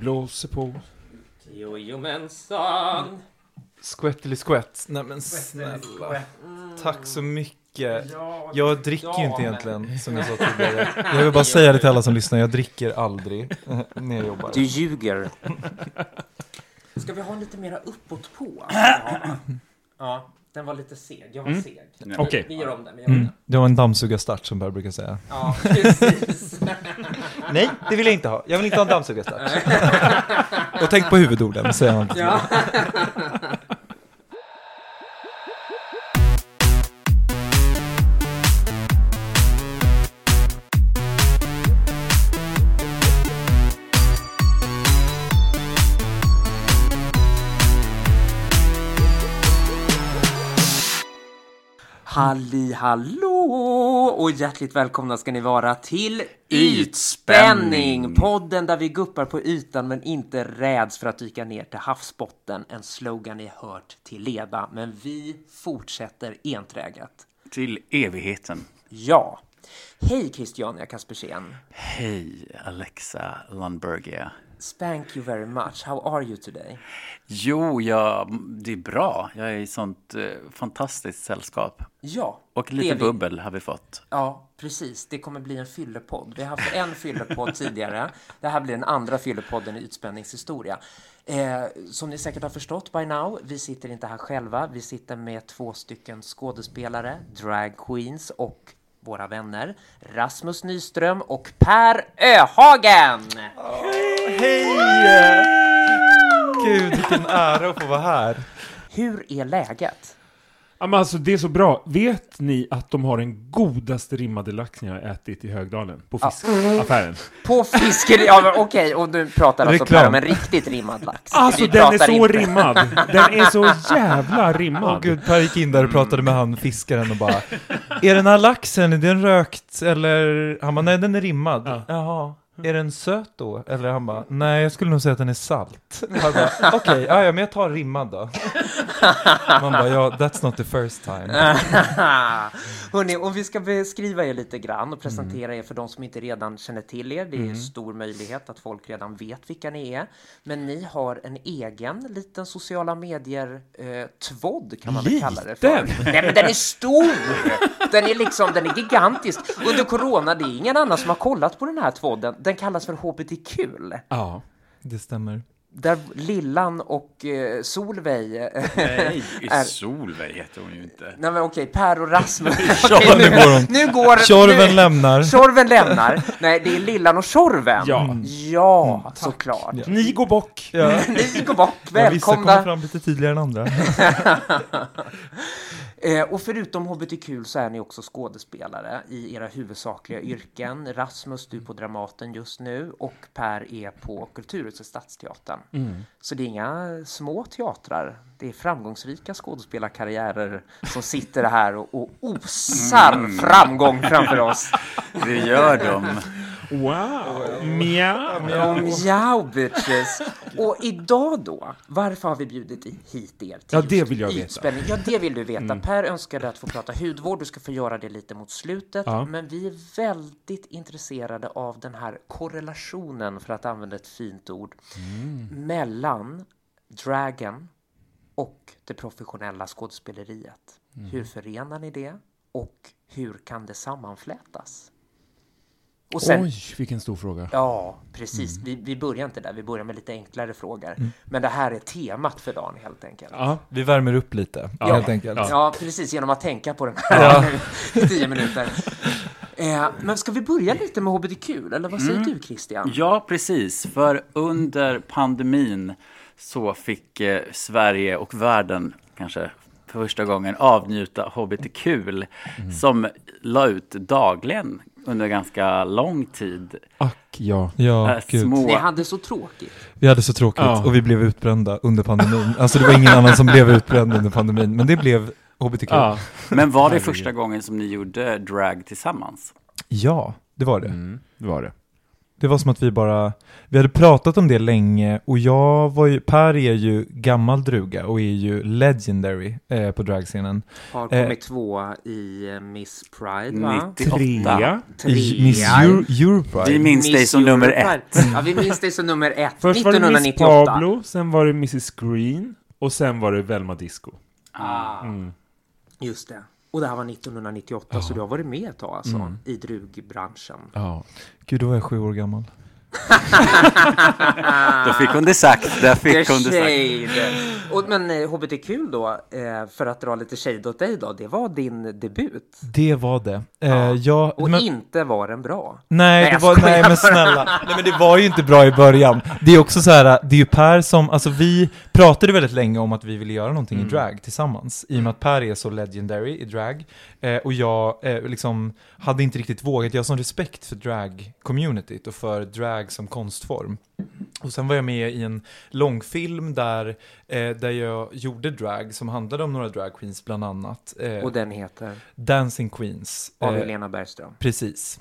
blåser på. Jojomensan! Squett. Nej men snälla. Tack så mycket. Jag dricker ju inte egentligen, som jag sa tidigare. Jag vill bara säga det till alla som lyssnar, jag dricker aldrig när jag jobbar. Du ljuger. Ska vi ha lite mera uppåt på? Ja. ja, den var lite seg. Jag var Mm. seg. Okej. Vi gör om den. Vi gör om Mm. den. Det var en dammsugarstart som Per brukar säga. Ja, precis. Nej, det vill jag inte ha. Jag vill inte ha en dammsugarstart. Och tänk på huvudorden, säger han. ja. Halli hallå och hjärtligt välkomna ska ni vara till Ytspänning! Podden där vi guppar på ytan men inte räds för att dyka ner till havsbotten. En slogan ni hört till leda, men vi fortsätter enträget. Till evigheten. Ja. Hej Christiania Kaspersen. Hej Alexa Lundbergia. Thank you very much. How are you today? Jo, ja, det är bra. Jag är i sånt eh, fantastiskt sällskap. Ja. Och lite vi. bubbel har vi fått. Ja, precis. Det kommer bli en fyllepodd. Vi har haft en fyllepodd tidigare. Det här blir den andra fyllepodden i Utspänningshistoria. Eh, som ni säkert har förstått by now, vi sitter inte här själva. Vi sitter med två stycken skådespelare, drag queens och våra vänner Rasmus Nyström och Per Öhagen! Hej! Gud, vilken ära att få vara här. Hur är läget? Ja, men alltså, det är så bra. Vet ni att de har den godaste rimmade laxen jag har ätit i Högdalen? På fiskaffären. På fiskeri... Ja, men okej, och du pratar alltså Reklam. Per om en riktigt rimmad lax. Alltså Vi den är pratar så inte- rimmad! Den är så jävla rimmad! Åh gud, Per gick in där och pratade med han fiskaren och bara Är den här laxen, är den rökt eller? Han bara, nej den är rimmad. Ja. Jaha. Är den söt då? Eller han bara, nej jag skulle nog säga att den är salt. Han bara, okej, ja, ja men jag tar rimmad då. Man bara, ja that's not the first time. Hörrni, om vi ska beskriva er lite grann och presentera er för de som inte redan känner till er. Det är stor möjlighet att folk redan vet vilka ni är. Men ni har en egen liten sociala medier eh, kan man väl kalla det för. Nej men den är stor! Den är liksom, den är gigantisk. Under corona, det är ingen annan som har kollat på den här tvådden. Den kallas för HBTQ. Ja. Det stämmer. Där Lillan och eh, Solveig eh, Nej, Är- Solveig heter hon ju inte. Nej men okej, Per och Rasmus. Okej, nu nu går... Tjorven nu, lämnar. Tjorven lämnar. Nej, det är Lillan och Tjorven. Ja. Ja, såklart. Ja. Ni går bock! Ja. Ni går bort, Ja, vissa kommer välkomna. fram lite tidigare än andra. Eh, och förutom HBTQ så är ni också skådespelare i era huvudsakliga yrken. Rasmus, du är på Dramaten just nu och Per är på Kulturhuset Stadsteatern. Så det är inga små teatrar. Det är framgångsrika skådespelarkarriärer som sitter här och, och osar framgång framför oss. Det gör de. Wow! Mjau! Ja, bitches! Och idag då, varför har vi bjudit hit er till Ja, det vill jag veta. ytspänning? Ja, det vill du veta. Per önskade att få prata hudvård, du ska få göra det lite mot slutet. Ja. Men vi är väldigt intresserade av den här korrelationen, för att använda ett fint ord, Mm. mellan dragen och det professionella skådespeleriet. Mm. Hur förenar ni det? Och hur kan det sammanflätas? Och sen, Oj, vilken stor fråga. Ja, precis. Mm. Vi, vi börjar inte där, vi börjar med lite enklare frågor. Men det här är temat för dagen helt enkelt. Ja. Vi värmer upp lite, Ja. helt enkelt. Ja. Ja, precis, genom att tänka på den här i tio minuter. Eh, men ska vi börja lite med HBTQ, eller vad säger du Christian? Ja, precis. För under pandemin så fick eh, Sverige och världen kanske för första gången avnjuta HBTQ som la ut dagligen under ganska lång tid. Ack, ja. Ja, eh, gud. Ni små... hade så tråkigt. Vi hade så tråkigt Ja. och vi blev utbrända under pandemin. Alltså det var ingen annan som blev utbränd under pandemin, men det blev HBTQ. Ja. Men var det första gången som ni gjorde drag tillsammans? Ja, det var det. Mm, det var det. Det var som att vi bara, vi hade pratat om det länge och jag var ju, Per är ju gammal druga och är ju legendary eh, på dragscenen. Har Eh. kommit tvåa i eh, Miss Pride, va? 98. Trea. I Miss Euro, Europride. Vi minns dig Miss som nummer Europride. ett. Ja, vi minns dig som nummer ett. Först var det Miss 1998. Pablo, sen var det Mrs Green och sen var det Velma Disco. Ah, Mm. just det. Och det här var 1998, så du har varit med ett tag alltså, Mm. i drugbranschen. Ja. Gud, då var jag sju år gammal. Då fick hon det sagt. Där fick Det hon det sagt. Och, men eh, HBTQ då, eh, för att dra lite shade åt dig då, det var din debut. Det var det. Eh, Ja. jag, Och men, inte var den bra. nej, Nej, var, nej, men snälla. Nej, men det var ju inte bra i början. Det är också så här, det är ju Per som, alltså vi pratade väldigt länge om att vi ville göra någonting Mm. i drag tillsammans. I och med att Per är så legendary i drag. Eh, och jag eh, liksom hade inte riktigt vågat, jag har sån respekt för drag-communityt och för drag som konstform. Och sen var jag med i en långfilm där, eh, där jag gjorde drag som handlade om några drag queens bland annat. Eh, Och den heter Dancing Queens. av Eh, Helena Bergström. Precis.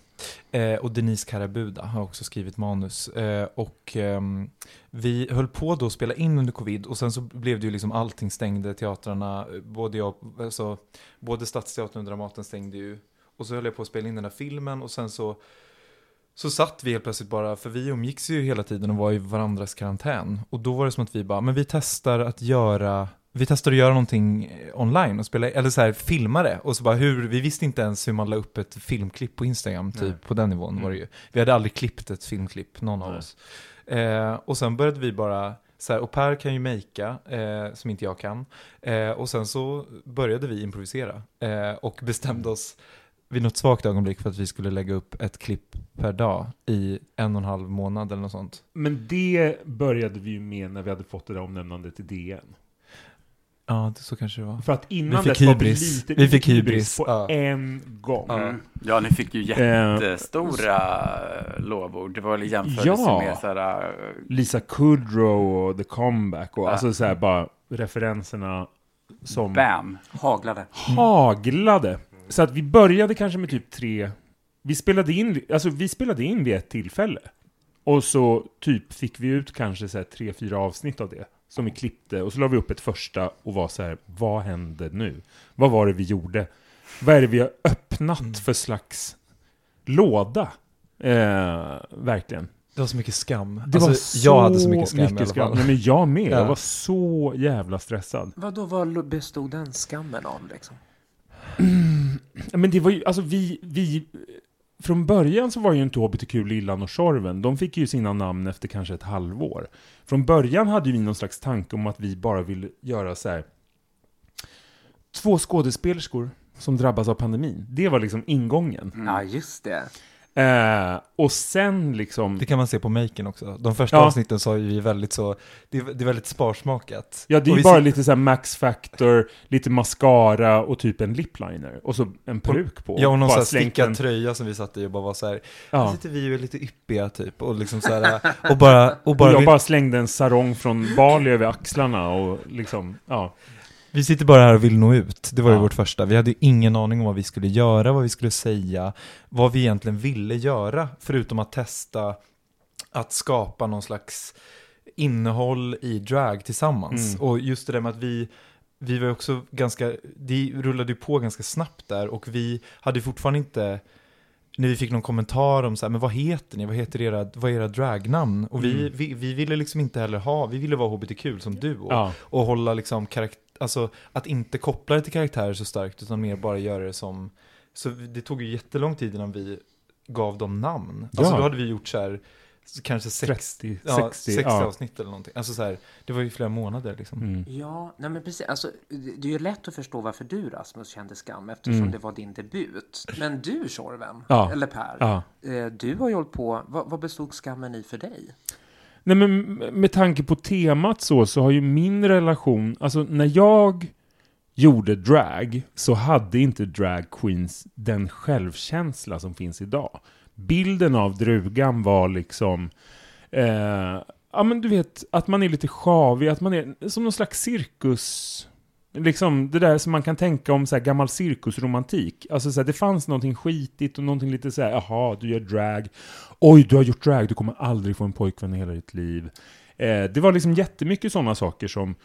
Eh, och Denise Karabuda har också skrivit manus. Eh, och ehm, vi höll på då att spela in under covid och sen så blev det ju liksom allting stängde, teatrarna, både, jag, alltså, både Stadsteatern och Dramaten stängde ju. Och så höll jag på att spela in den här filmen och sen så så satt vi helt plötsligt bara, för vi umgicks ju hela tiden och var i varandras karantän. Och då var det som att vi bara, men vi testar att göra, vi testar att göra någonting eh, online och spela, eller så här, filma det. Och så bara hur, vi visste inte ens hur man la upp ett filmklipp på Instagram, typ Nej. på den nivån Mm. var det ju. Vi hade aldrig klippt ett filmklipp, någon av Nej. oss. Eh, och sen började vi bara, så här, och Per kan ju makea, eh, som inte jag kan. Eh, och sen så började vi improvisera eh, och bestämde oss vid något svagt ögonblick för att vi skulle lägga upp ett klipp per dag i en och en halv månad eller något sånt. Men det började vi ju med när vi hade fått det där omnämnandet i DN. Ja, det, så kanske det var. För att innan Vi fick dess var vi lite... Vi fick hybris, på ja. en gång. Mm. Ja, ni fick ju jättestora eh, lovord. Det var väl i jämförelse Ja. med sådär... eh, Lisa Kudrow och The Comeback och Ja. alltså så här bara referenserna som Bam! Haglade. haglade. Så att vi började kanske med typ tre... Vi spelade in, alltså vi spelade in vid ett tillfälle. Och så typ fick vi ut kanske så här tre, fyra avsnitt av det. Som vi klippte. Och så la vi upp ett första och var så här, vad hände nu? Vad var det vi gjorde? Vad är det vi har öppnat Mm. för slags låda? Eh, verkligen. Det var så mycket skam. Det alltså, var så jag hade så mycket skam mycket i alla fall. Nej, men jag med. Ja. Jag var så jävla stressad. Vad bestod den skammen av liksom? Men det var ju, alltså vi, vi... Från början så var ju inte HBTQ Lillan och Tjorven, de fick ju sina namn efter kanske ett halvår. Från början hade ju vi någon slags tanke om att vi bara ville göra så här. Två skådespelerskor som drabbas av pandemin. Det var liksom ingången. Mm. Ja, just det. Eh, och sen liksom... Det kan man se på maken också. De första Ja. avsnitten så är vi väldigt så, det är, det är väldigt sparsmakat. Ja, det är Och bara ser- lite så här Max Factor, lite mascara och typ en lipliner. Och så en peruk på. Ja, och någon sån här stickad en- tröja som vi satt i och bara var så här, här Ja. sitter vi och är lite yppiga typ, och liksom så här, och bara, och bara, jag vi, bara slängde en sarong från Bali över axlarna och liksom, ja. Vi sitter bara här och vill nå ut. Det var ju Ja. vårt första. Vi hade ju ingen aning om vad vi skulle göra, vad vi skulle säga, vad vi egentligen ville göra, förutom att testa att skapa någon slags innehåll i drag tillsammans. Mm. Och just det där med att vi, vi var också ganska, det rullade ju på ganska snabbt där och vi hade fortfarande inte, när vi fick någon kommentar om så här, men vad heter ni, vad heter era, vad är era dragnamn? Och vi, Mm. vi, vi ville liksom inte heller ha, vi ville vara hbtq som du och, ja. och hålla liksom karaktär, alltså att inte koppla det till karaktärer så starkt utan mer bara göra det som, så det tog ju jättelång tid innan vi gav dem namn. Alltså Ja. då hade vi gjort så här, kanske sex, 30, ja, 60, 60 ja. avsnitt eller någonting. Alltså så här, det var ju flera månader liksom. Mm. Ja, nej men precis. Alltså, det det är ju lätt att förstå varför du Rasmus kände skam eftersom Mm. det var din debut. Men du Tjorven, Ja. eller Per, Ja. eh, du har ju hållit på, vad, vad bestod skammen i för dig? Nej men med tanke på temat så, så har ju min relation, alltså när jag gjorde drag så hade inte drag queens den självkänsla som finns idag. Bilden av drugan var liksom, eh, ja men du vet, att man är lite sjavig, att man är som någon slags cirkus Liksom det där som man kan tänka om så här gammal cirkusromantik. Alltså så här, det fanns någonting skitigt och någonting lite så här, jaha, du gör drag. Oj, du har gjort drag, du kommer aldrig få en pojkvän i hela ditt liv. Eh, det var liksom jättemycket sådana saker som,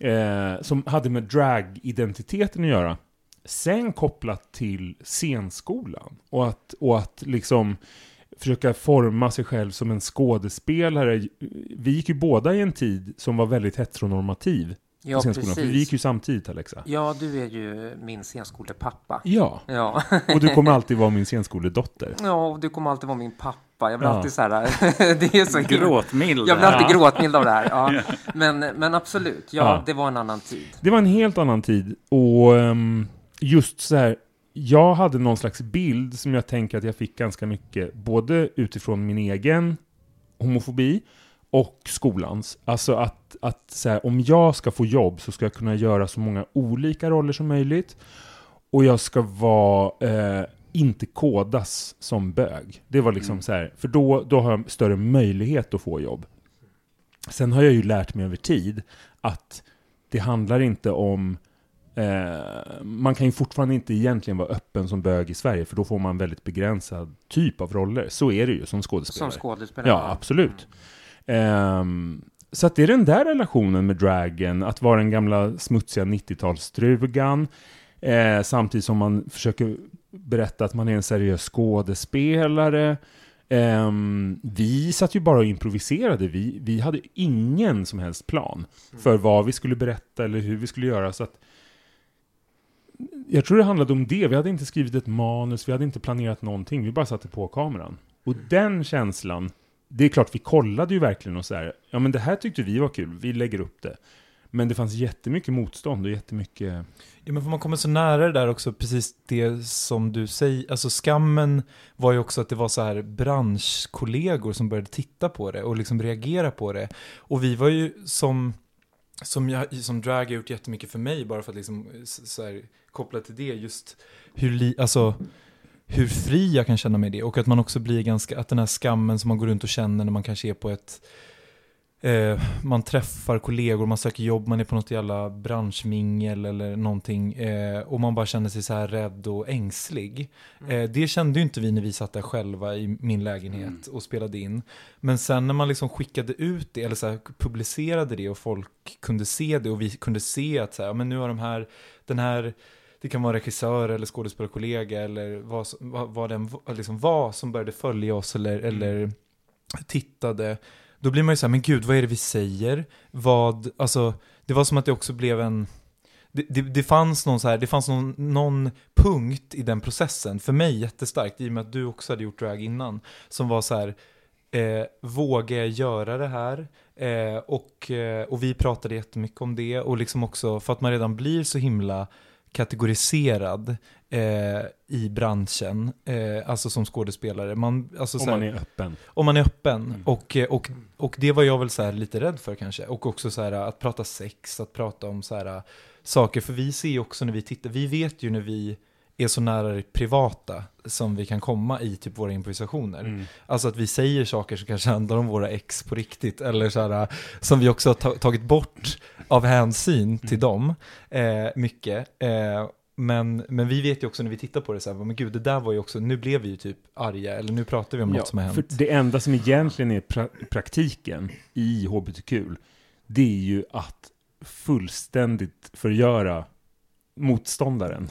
eh, som hade med drag-identiteten att göra. Sen kopplat till scenskolan och att, och att liksom försöka forma sig själv som en skådespelare. Vi gick ju båda i en tid som var väldigt heteronormativ. Ja, scenskolan, för vi gick precis. ju samtidigt Alexa. Ja, du är ju min scenskolepappa. Ja, Ja. och du kommer alltid vara min scenskoledotter. ja, och du kommer alltid vara min pappa. Jag blir Ja. alltid så här, det är så Gråtmild. Jag blir alltid gråtmild av det här. Ja. Men, men absolut, ja, Ja. det var en annan tid. Det var en helt annan tid och ehm, just så här, jag hade någon slags bild som jag tänker att jag fick ganska mycket, både utifrån min egen homofobi och skolans. Alltså att, att så här, om jag ska få jobb så ska jag kunna göra så många olika roller som möjligt. Och jag ska vara, eh, inte kodas som bög. Det var liksom så här, för då, då har jag större möjlighet att få jobb. Sen har jag ju lärt mig över tid att det handlar inte om Eh, man kan ju fortfarande inte egentligen vara öppen som bög i Sverige, för då får man väldigt begränsad typ av roller. Så är det ju som skådespelare. Som skådespelare. Ja, absolut. Ehm, så att det är den där relationen med dragen, att vara den gamla smutsiga 90-talsstrugan, eh, samtidigt som man försöker berätta att man är en seriös skådespelare. Ehm, vi satt ju bara och improviserade, vi, vi hade ingen som helst plan för vad vi skulle berätta eller hur vi skulle göra. Så att jag tror det handlade om det. Vi hade inte skrivit ett manus, vi hade inte planerat någonting. Vi bara satte på kameran. Och den känslan, det är klart vi kollade ju verkligen och så här, ja men det här tyckte vi var kul, vi lägger upp det. Men det fanns jättemycket motstånd och jättemycket... Ja, men för man kommer så nära det där också, precis det som du säger, alltså skammen var ju också att det var så här branschkollegor som började titta på det och liksom reagera på det. Och vi var ju som, som, jag, som drag har gjort jättemycket för mig, bara för att liksom så här, koppla till det, just hur, li, alltså, hur fri jag kan känna med det och att man också blir ganska, att den här skammen som man går runt och känner när man kanske är på ett Eh, man träffar kollegor, man söker jobb, man är på något jävla branschmingel eller någonting eh, och man bara känner sig så här rädd och ängslig. Eh, det kände ju inte vi när vi satt där själva i min lägenhet och spelade in. Men sen när man liksom skickade ut det, eller så här, publicerade det och folk kunde se det och vi kunde se att så här, men nu har de här, den här det kan vara regissör eller skådespelarkollega eller vad, vad, vad den liksom var som började följa oss eller, eller tittade. Då blir man ju så här, men gud, vad är det vi säger? Vad, alltså, det var som att det också blev en... Det, det, det fanns någon så här, det fanns någon, någon punkt i den processen, för mig jättestarkt, i och med att du också hade gjort drag innan, som var så här, eh, vågar jag göra det här? Eh, och, eh, och vi pratade jättemycket om det, och liksom också för att man redan blir så himla kategoriserad eh, i branschen, eh, alltså som skådespelare. Man, alltså Om här- man är öppen. om man är öppen. Mm. Och, eh, och, och det var jag väl så här lite rädd för kanske. Och också så här att prata sex, att prata om så här saker. För vi ser ju också när vi tittar, vi vet ju när vi är så nära det privata som vi kan komma i typ våra improvisationer. Mm. Alltså att vi säger saker som kanske handlar om våra ex på riktigt. Eller så här, som vi också har ta- tagit bort av hänsyn till dem. Eh, mycket. Eh, men, men vi vet ju också när vi tittar på det så här, men gud det där var ju också, nu blev vi ju typ arga, eller nu pratar vi om något som har hänt. Det enda som egentligen är pra- praktiken i HBTQ, det är ju att fullständigt förgöra motståndaren.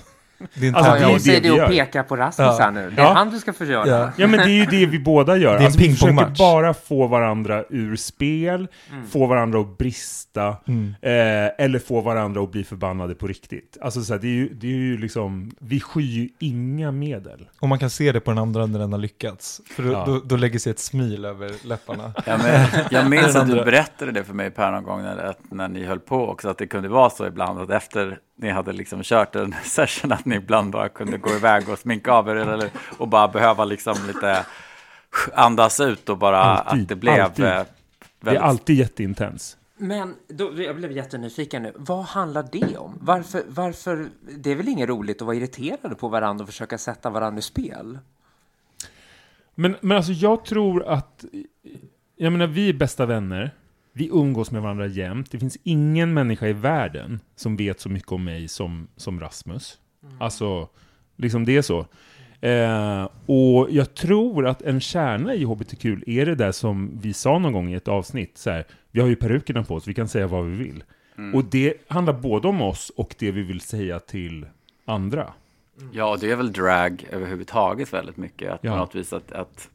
Det är Alltså, Ja, det är jag det säger vi det och pekar på Rasmus Ja. här nu. Det är Ja. han du ska få göra. Ja. Ja, men det är ju det vi båda gör. Det är en alltså, vi försöker bara få varandra ur spel, Mm. få varandra att brista, Mm. eh, eller få varandra att bli förbannade på riktigt. Alltså så här, det, är ju, det är ju liksom, vi skyr ju inga medel. Och man kan se det på den andra när den har lyckats. För då, Ja. då, då lägger sig ett smil över läpparna. Ja, men jag minns att du berättade det för mig Per någon gång när, att, när ni höll på också, att det kunde vara så ibland att efter ni hade liksom kört en session att ni ibland bara kunde gå iväg och sminka av er eller, och bara behöva liksom lite andas ut och bara Alltid, att det blev alltid. eh, Det är väldigt alltid jätteintens. Men då, jag blev jättenyfiken nu. Vad handlar det om? Varför, varför? Det är väl inget roligt att vara irriterade på varandra och försöka sätta varandra i spel? Men, men alltså jag tror att, jag menar vi är bästa vänner. Vi umgås med varandra jämt. Det finns ingen människa i världen som vet så mycket om mig som, som Rasmus. Mm. Alltså, liksom det är så. Eh, och jag tror att en kärna i HBTQ är det där som vi sa någon gång i ett avsnitt, så här, vi har ju perukerna på oss, vi kan säga vad vi vill. Mm. Och det handlar både om oss och det vi vill säga till andra. Ja, det är väl drag överhuvudtaget väldigt mycket. Att Ja. på något vis att, att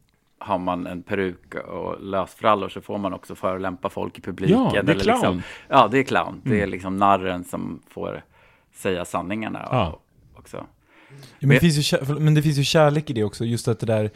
har man en peruk och lösfrallor så får man också förolämpa folk i publiken. Ja, det är eller clown. Liksom, ja, det är clown. Det är Mm. liksom narren som får säga sanningarna. Ja. Också. Ja, men, det finns ju, men det finns ju kärlek i det också, just att det där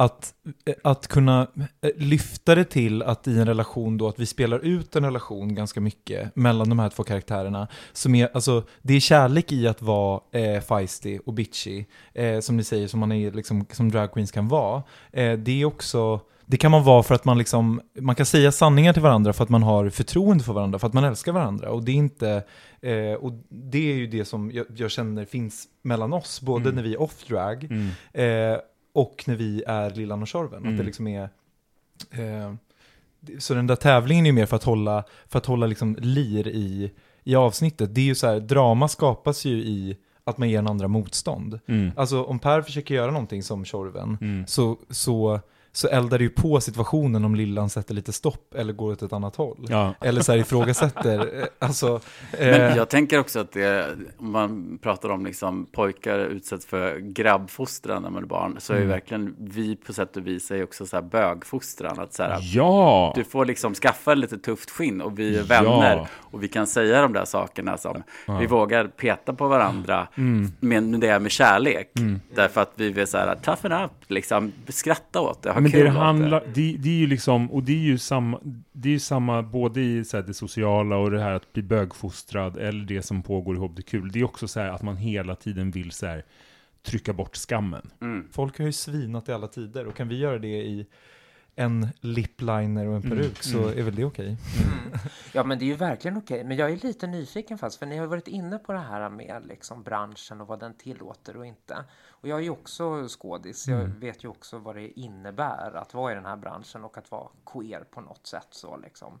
att, eh, att kunna eh, lyfta det till att i en relation då, att vi spelar ut en relation ganska mycket mellan de här två karaktärerna. Som är, alltså, det är kärlek i att vara eh, feisty och bitchy, eh, som ni säger, som man är liksom, som drag queens kan vara. Eh, det är också, det kan man vara för att man liksom, man kan säga sanningar till varandra för att man har förtroende för varandra, för att man älskar varandra. Och det är inte, eh, och det är ju det som jag, jag känner finns mellan oss, både Mm. när vi är off-drag Mm. eh, och när vi är Lillan och Tjorven. Att Mm. det liksom är... Eh, så den där tävlingen är ju mer för att hålla, för att hålla liksom lir i, i avsnittet. Det är ju så här, drama skapas ju i att man ger en andra motstånd. Mm. Alltså om Per försöker göra någonting som Tjorven, Mm. så, så, så eldar det ju på situationen om Lillan sätter lite stopp eller går åt ett annat håll. Ja. Eller så här ifrågasätter. eh, alltså, Men eh, jag tänker också att det, om man pratar om liksom pojkar utsätts för grabbfostran när man är barn, så är ju Mm. verkligen vi på sätt och vis är också så här bögfostran. Att så här, ja! Du får liksom skaffa lite tufft skinn och vi är Ja. vänner och vi kan säga de där sakerna som Ja. vi vågar peta på varandra Mm. med, med det med kärlek. Mm. Därför att vi vill så här, toughen up, liksom skratta åt det, ha Men kul det, handlar, det, det är ju liksom, och det är ju samma, det är ju samma både i så här, det sociala och det här att bli bögfostrad, eller det som pågår i HBTQ. Det är också så här att man hela tiden vill så här, trycka bort skammen. Mm. folk har ju svinat i alla tider och kan vi göra det i en lipliner och en Mm, peruk så mm. är väl det okej. Mm. Ja, men det är ju verkligen okej. Men jag är lite nyfiken fast, för ni har varit inne på det här med liksom branschen och vad den tillåter och inte. Och jag är ju också skådis. Jag Mm. vet ju också vad det innebär att vara i den här branschen och att vara queer på något sätt så liksom.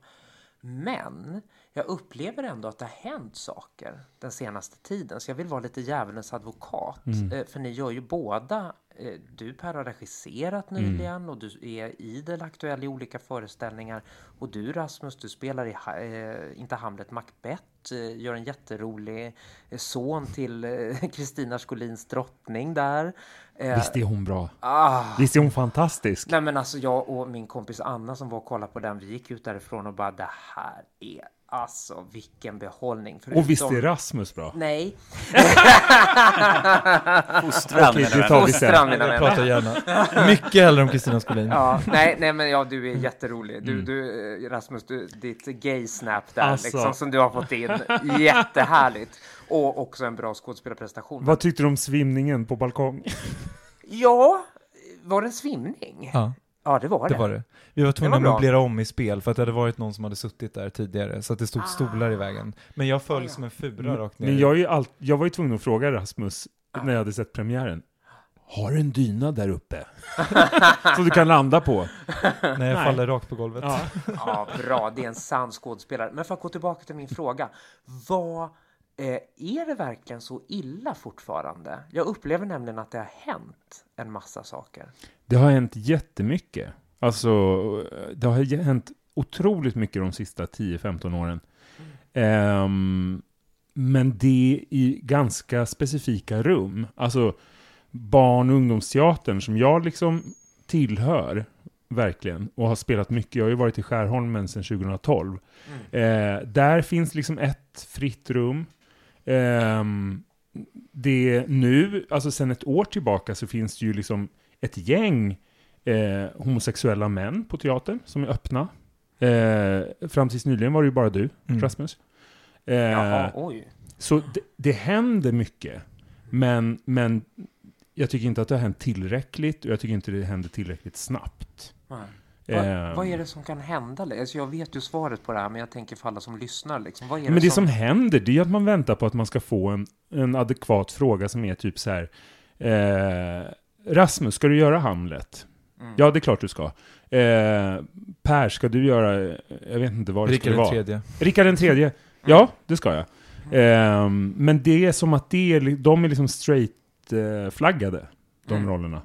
Men jag upplever ändå att det har hänt saker den senaste tiden, så jag vill vara lite djävulens advokat. Mm. Eh, För ni gör ju båda, eh, du Per har regisserat Mm. nyligen och du är idel aktuell i olika föreställningar. Och du Rasmus, du spelar i, eh, inte Hamlet, Macbeth, eh, gör en jätterolig eh, son till eh, Kristina Skolins drottning där. Eh, Visst är hon bra? ah, Visst är hon fantastisk? Nej men alltså jag och min kompis Anna som var och kollade på den, vi gick ut därifrån och bara det här är alltså vilken behållning. Och visst Förutom- är Rasmus bra? Nej. Fostran Okej, det jag. tar vi sen. Jag pratar gärna. Mycket hellre om Kristina Skolin. Ja, nej, nej men ja, du är jätterolig. Du, Mm. du eh, Rasmus, du, ditt gay-snap där Alltså. liksom som du har fått in. Jättehärligt. Och också en bra skådespelarprestation. Vad tyckte du om svimningen på balkong? Ja, var det en svimning? Ja, Ja, det var det. det var det. Vi var tvungna var att möblera om i spel för att det hade varit någon som hade suttit där tidigare så att det stod stolar i vägen. Men jag föll Ah, ja. som en fura rakt ner. Men jag, är ju allt, jag var ju tvungen att fråga Rasmus när jag hade sett premiären. Har du en dyna där uppe? Som du kan landa på? när jag Nej. faller rakt på golvet. Ja. Ja, bra. Det är en sann skådespelare. Men för att gå tillbaka till min fråga. Vad eh, är det verkligen så illa fortfarande? Jag upplever nämligen att det har hänt en massa saker. Det har hänt jättemycket. Alltså, det har hänt otroligt mycket de sista 10-15 åren. Ehm, men det i ganska specifika rum. Alltså, barn och ungdomsteatern som jag liksom tillhör, verkligen, och har spelat mycket. Jag har ju varit i Skärholmen sedan 2012. Eh, där finns liksom ett fritt rum. Ehm, det nu, alltså sedan ett år tillbaka så finns det ju liksom ett gäng eh, homosexuella män på teatern som är öppna. Eh, fram tills nyligen var det ju bara du, Mm. Rasmus. Eh, Jaha, oj. så det, det händer mycket, men, men jag tycker inte att det har hänt tillräckligt och jag tycker inte det händer tillräckligt snabbt. Nej. Ehm, Vad, vad är det som kan hända? Alltså jag vet ju svaret på det här, men jag tänker för alla som lyssnar. Liksom. Vad är Men det som händer, det är att man väntar på att man ska få en, en adekvat fråga som är typ så här. Eh, Rasmus, ska du göra Hamlet? Ja, det är klart du ska. Eh, per, ska du göra, jag vet inte vad det Rickard skulle den vara. tredje. Rickard den tredje. Ja, det ska jag. Ehm, men det är som att det är, de är liksom straight-flaggade, de Mm. rollerna,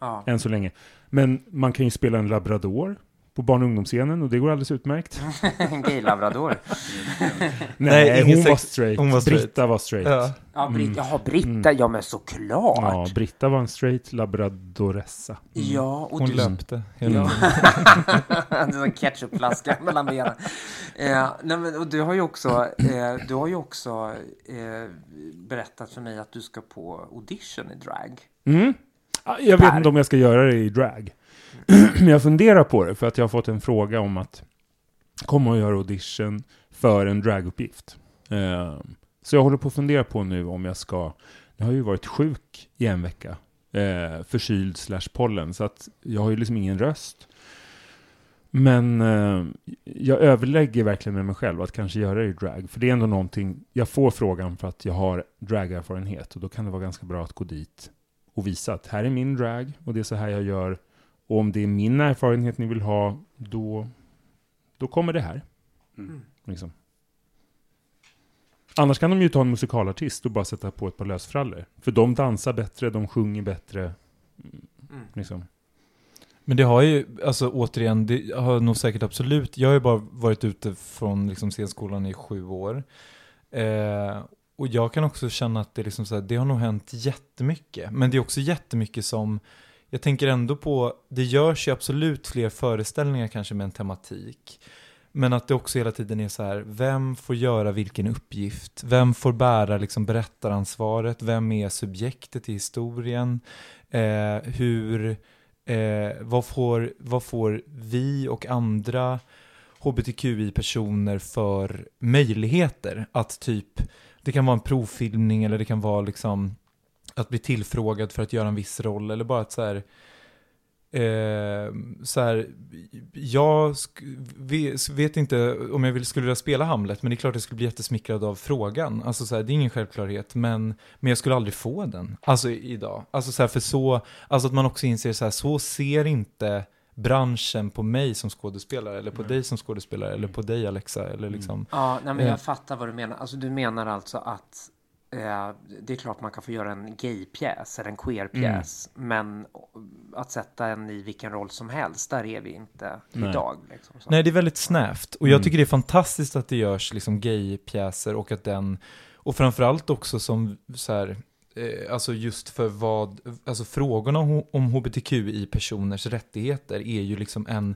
Ja. än så länge. Men man kan ju spela en labrador på barn och ungdomsscenen och det går alldeles utmärkt. En gay-labrador. Nej, ingen hon, var sex- straight. hon var straight. Britta var straight. Ja. Ja, Brit- Mm. Jaha, Britta, Mm. ja men såklart. Ja, Britta var en straight labradoressa. Ja, och Hon du... löpte Ja. en sån ketchupflaska mellan benen. Eh, nej, men, och du har ju också, eh, du har ju också eh, berättat för mig att du ska på audition i drag. Mm. Ah, Jag vet inte om jag ska göra det i drag. Men jag funderar på det för att jag har fått en fråga om att komma och göra audition för en draguppgift. Eh, så jag håller på att fundera på nu om jag ska... Jag har ju varit sjuk i en vecka. Eh, förkyld slash pollen. Så att jag har ju liksom ingen röst. Men eh, jag överlägger verkligen med mig själv att kanske göra det i drag. För det är ändå någonting, jag får frågan för att jag har dragerfarenhet. Och då kan det vara ganska bra att gå dit och visa att här är min drag och det är så här jag gör. Och om det är min erfarenhet ni vill ha, då, då kommer det här. Mm. Liksom. Annars kan de ju ta en musikalartist och bara sätta på ett par lösfrallor. För de dansar bättre, de sjunger bättre. Mm. Liksom. Men det har ju, alltså återigen, det har nog säkert absolut, jag har ju bara varit ute från liksom scenskolan i sju år. Eh, och jag kan också känna att det, liksom så här, det har nog hänt jättemycket. Men det är också jättemycket som, jag tänker ändå på, det görs ju absolut fler föreställningar kanske med en tematik. Men att det också hela tiden är så här, vem får göra vilken uppgift? Vem får bära liksom berättaransvaret? Vem är subjektet i historien? Eh, hur, eh, vad, får, vad får vi och andra hbtqi-personer för möjligheter att typ, det kan vara en provfilmning eller det kan vara liksom att bli tillfrågad för att göra en viss roll eller bara att så här, eh, så här jag sk- vet inte om jag vill, skulle vilja spela Hamlet, men det är klart jag skulle bli jättesmickrad av frågan. Alltså så här, det är ingen självklarhet, men, men jag skulle aldrig få den. Alltså idag. Alltså så här, för så, alltså att man också inser så här, så ser inte branschen på mig som skådespelare, eller på Nej. dig som skådespelare, eller på dig Alexa, eller Mm. liksom. Ja, nej, men Eh. jag fattar vad du menar. Alltså, du menar alltså att eh, det är klart man kan få göra en gaypjäs eller en queerpjäs, men att sätta en i vilken roll som helst, där är vi inte Nej. idag. Liksom, så. Nej, det är väldigt snävt. Och jag Mm. tycker det är fantastiskt att det görs liksom gaypjäser och att den, och framförallt också som så här, eh, alltså just för vad, alltså frågorna om, om hbtqi-personers rättigheter är ju liksom en,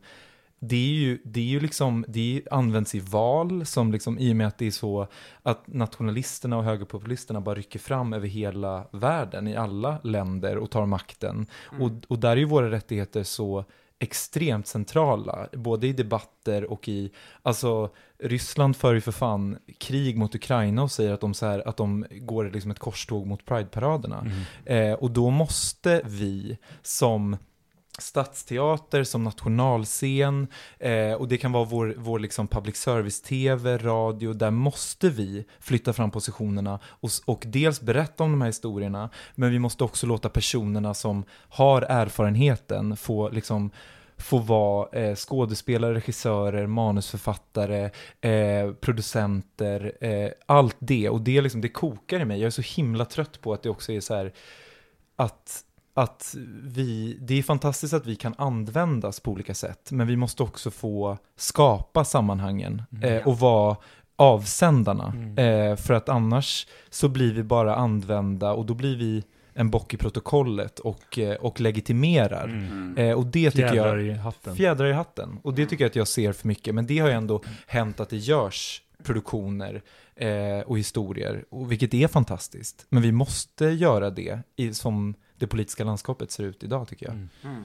det är ju, det är ju liksom, det används i val som liksom, i och med att det är så att nationalisterna och högerpopulisterna bara rycker fram över hela världen i alla länder och tar makten. Och, och där är ju våra rättigheter så extremt centrala, både i debatter och i, alltså Ryssland för ju för fan krig mot Ukraina och säger att de, så här, att de går liksom ett korståg mot Pride-paraderna. Mm. Eh, och då måste vi som stadsteater, som nationalscen, eh, och det kan vara vår, vår liksom public service-tv, radio, där måste vi flytta fram positionerna och, och dels berätta om de här historierna, men vi måste också låta personerna som har erfarenheten få liksom få vara eh, skådespelare, regissörer, manusförfattare, eh, producenter, eh, allt det. Och det, liksom, det kokar i mig. Jag är så himla trött på att det också är så här att, att vi, det är fantastiskt att vi kan användas på olika sätt, men vi måste också få skapa sammanhangen eh, och vara avsändarna. Mm. Eh, för att annars så blir vi bara använda och då blir vi en bock i protokollet och, eh, och legitimerar. Mm. Eh, och det tycker Fjädrar jag, i hatten. fjädrar i hatten. Och det tycker jag att jag ser för mycket, men det har ju ändå hänt att det görs produktioner eh, och historier, och vilket är fantastiskt. Men vi måste göra det i, som det politiska landskapet ser ut idag tycker jag. Mm. Mm.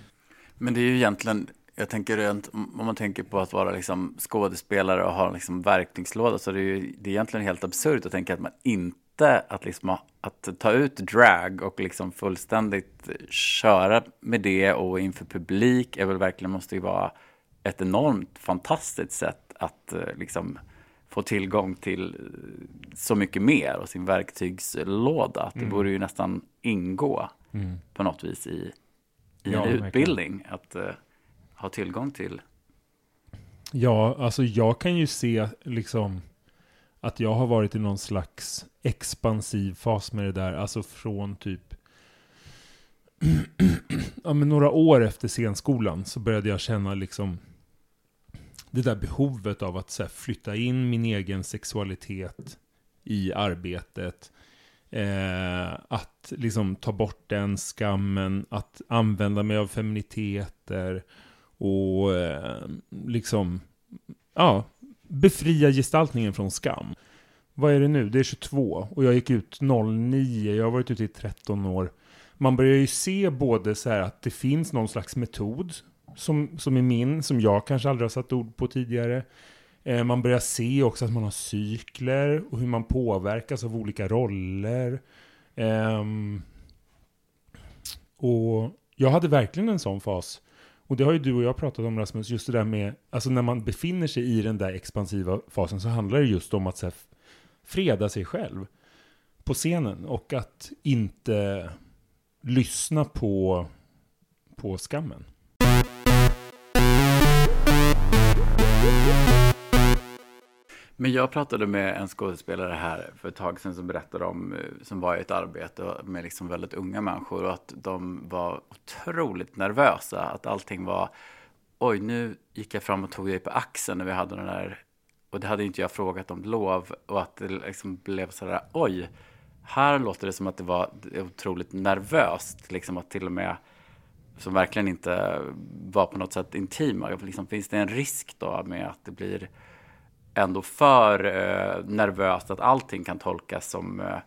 Men det är ju egentligen, jag tänker rent, om man tänker på att vara liksom skådespelare och ha liksom verktygslåda så det är ju det är egentligen helt absurt att tänka att man inte, att, liksom, att ta ut drag och liksom fullständigt köra med det och inför publik är väl verkligen, måste ju vara ett enormt fantastiskt sätt att eh, liksom få tillgång till eh, så mycket mer och sin verktygslåda. Att det Mm. borde ju nästan ingå Mm. på något vis i i Ja, en utbildning att eh, ha tillgång till. Ja, alltså jag kan ju se liksom att jag har varit i någon slags expansiv fas med det där, alltså från typ ja, men några år efter scenskolan så började jag känna liksom det där behovet av att så här, flytta in min egen sexualitet i arbetet. Eh, att liksom ta bort den skammen, att använda mig av feminiteter och eh, liksom, ja, befria gestaltningen från skam. Vad är det nu? Det är 22 och jag gick ut 09, jag har varit ute i 13 år. Man börjar ju se både så här att det finns någon slags metod som, som är min, som jag kanske aldrig har satt ord på tidigare. Eh, man börjar se också att man har cykler och hur man påverkas av olika roller. Eh, och jag hade verkligen en sån fas. Och det har ju du och jag pratat om Rasmus, just det där med, alltså när man befinner sig i den där expansiva fasen så handlar det just om att så här, freda sig själv på scenen och att inte lyssna på, på skammen. Men jag pratade med en skådespelare här för ett tag sedan som berättade om, eh, som var i ett arbete med liksom väldigt unga människor och att de var otroligt nervösa. Att allting var, oj nu gick jag fram och tog dig på axeln när vi hade den där, och det hade inte jag frågat om lov och att det liksom blev sådär, oj, här låter det som att det var otroligt nervöst, liksom att till och med som verkligen inte var på något sätt intima. Liksom, finns det en risk då med att det blir ändå för eh, nervöst att allting kan tolkas som eh,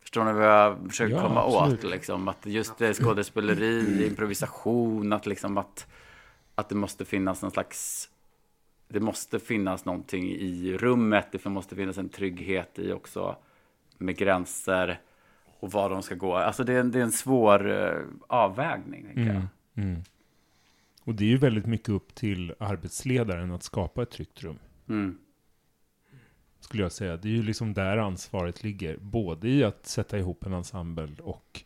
Förstår ni vad jag försöker Ja, komma absolut. åt? Liksom, att just det skådespeleri, improvisation, att, liksom att, att det måste finnas någon slags Det måste finnas någonting i rummet, det måste finnas en trygghet i också med gränser och var de ska gå. Alltså det är en, det är en svår eh, avvägning. Mm, mm. Och det är ju väldigt mycket upp till arbetsledaren att skapa ett tryggt rum. Mm. Skulle jag säga. Det är ju liksom där ansvaret ligger. Både i att sätta ihop en ensemble och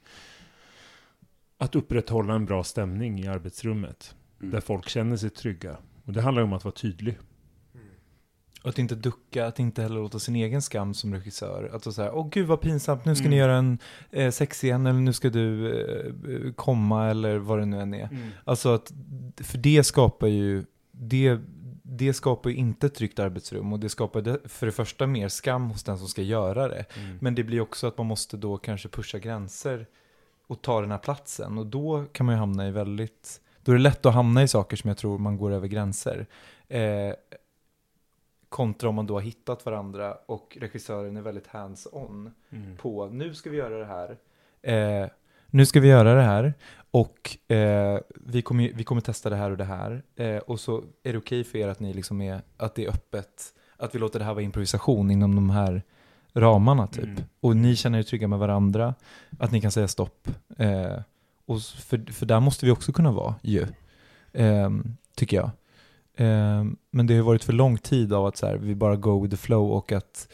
att upprätthålla en bra stämning i arbetsrummet. Mm. Där folk känner sig trygga. Och det handlar ju om att vara tydlig. Och att inte ducka, att inte heller låta sin egen skam som regissör. Att säga, åh gud vad pinsamt, nu ska Mm. ni göra en eh, sexscen eller nu ska du eh, komma eller vad det nu än är. Alltså att, för det skapar ju, det, det skapar ju inte ett tryggt arbetsrum och det skapar för det första mer skam hos den som ska göra det. Mm. Men det blir också att man måste då kanske pusha gränser och ta den här platsen. Och då kan man ju hamna i väldigt, då är det lätt att hamna i saker som jag tror man går över gränser. Eh, kontra om man då har hittat varandra och regissören är väldigt hands-on Mm. på nu ska vi göra det här. Eh, nu ska vi göra det här och eh, vi, kommer, vi kommer testa det här och det här. Eh, och så är det okej för er att ni liksom är, att det är öppet, att vi låter det här vara improvisation inom de här ramarna typ. Mm. Och ni känner er trygga med varandra, att ni kan säga stopp. Eh, och för, för där måste vi också kunna vara ju, eh, tycker jag. Eh, men det har varit för lång tid av att så här, vi bara go with the flow och att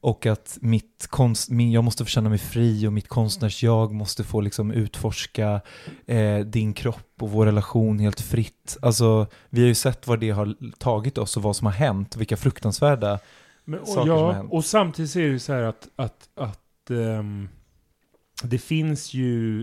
och att mitt konst, min, jag måste få känna mig fri och mitt konstnärsjag måste få liksom utforska eh, din kropp och vår relation helt fritt. Alltså, vi har ju sett vad det har tagit oss och vad som har hänt, vilka fruktansvärda Men, och, saker som har ja, hänt. och samtidigt är det ju så här att, att, att ehm, det finns ju...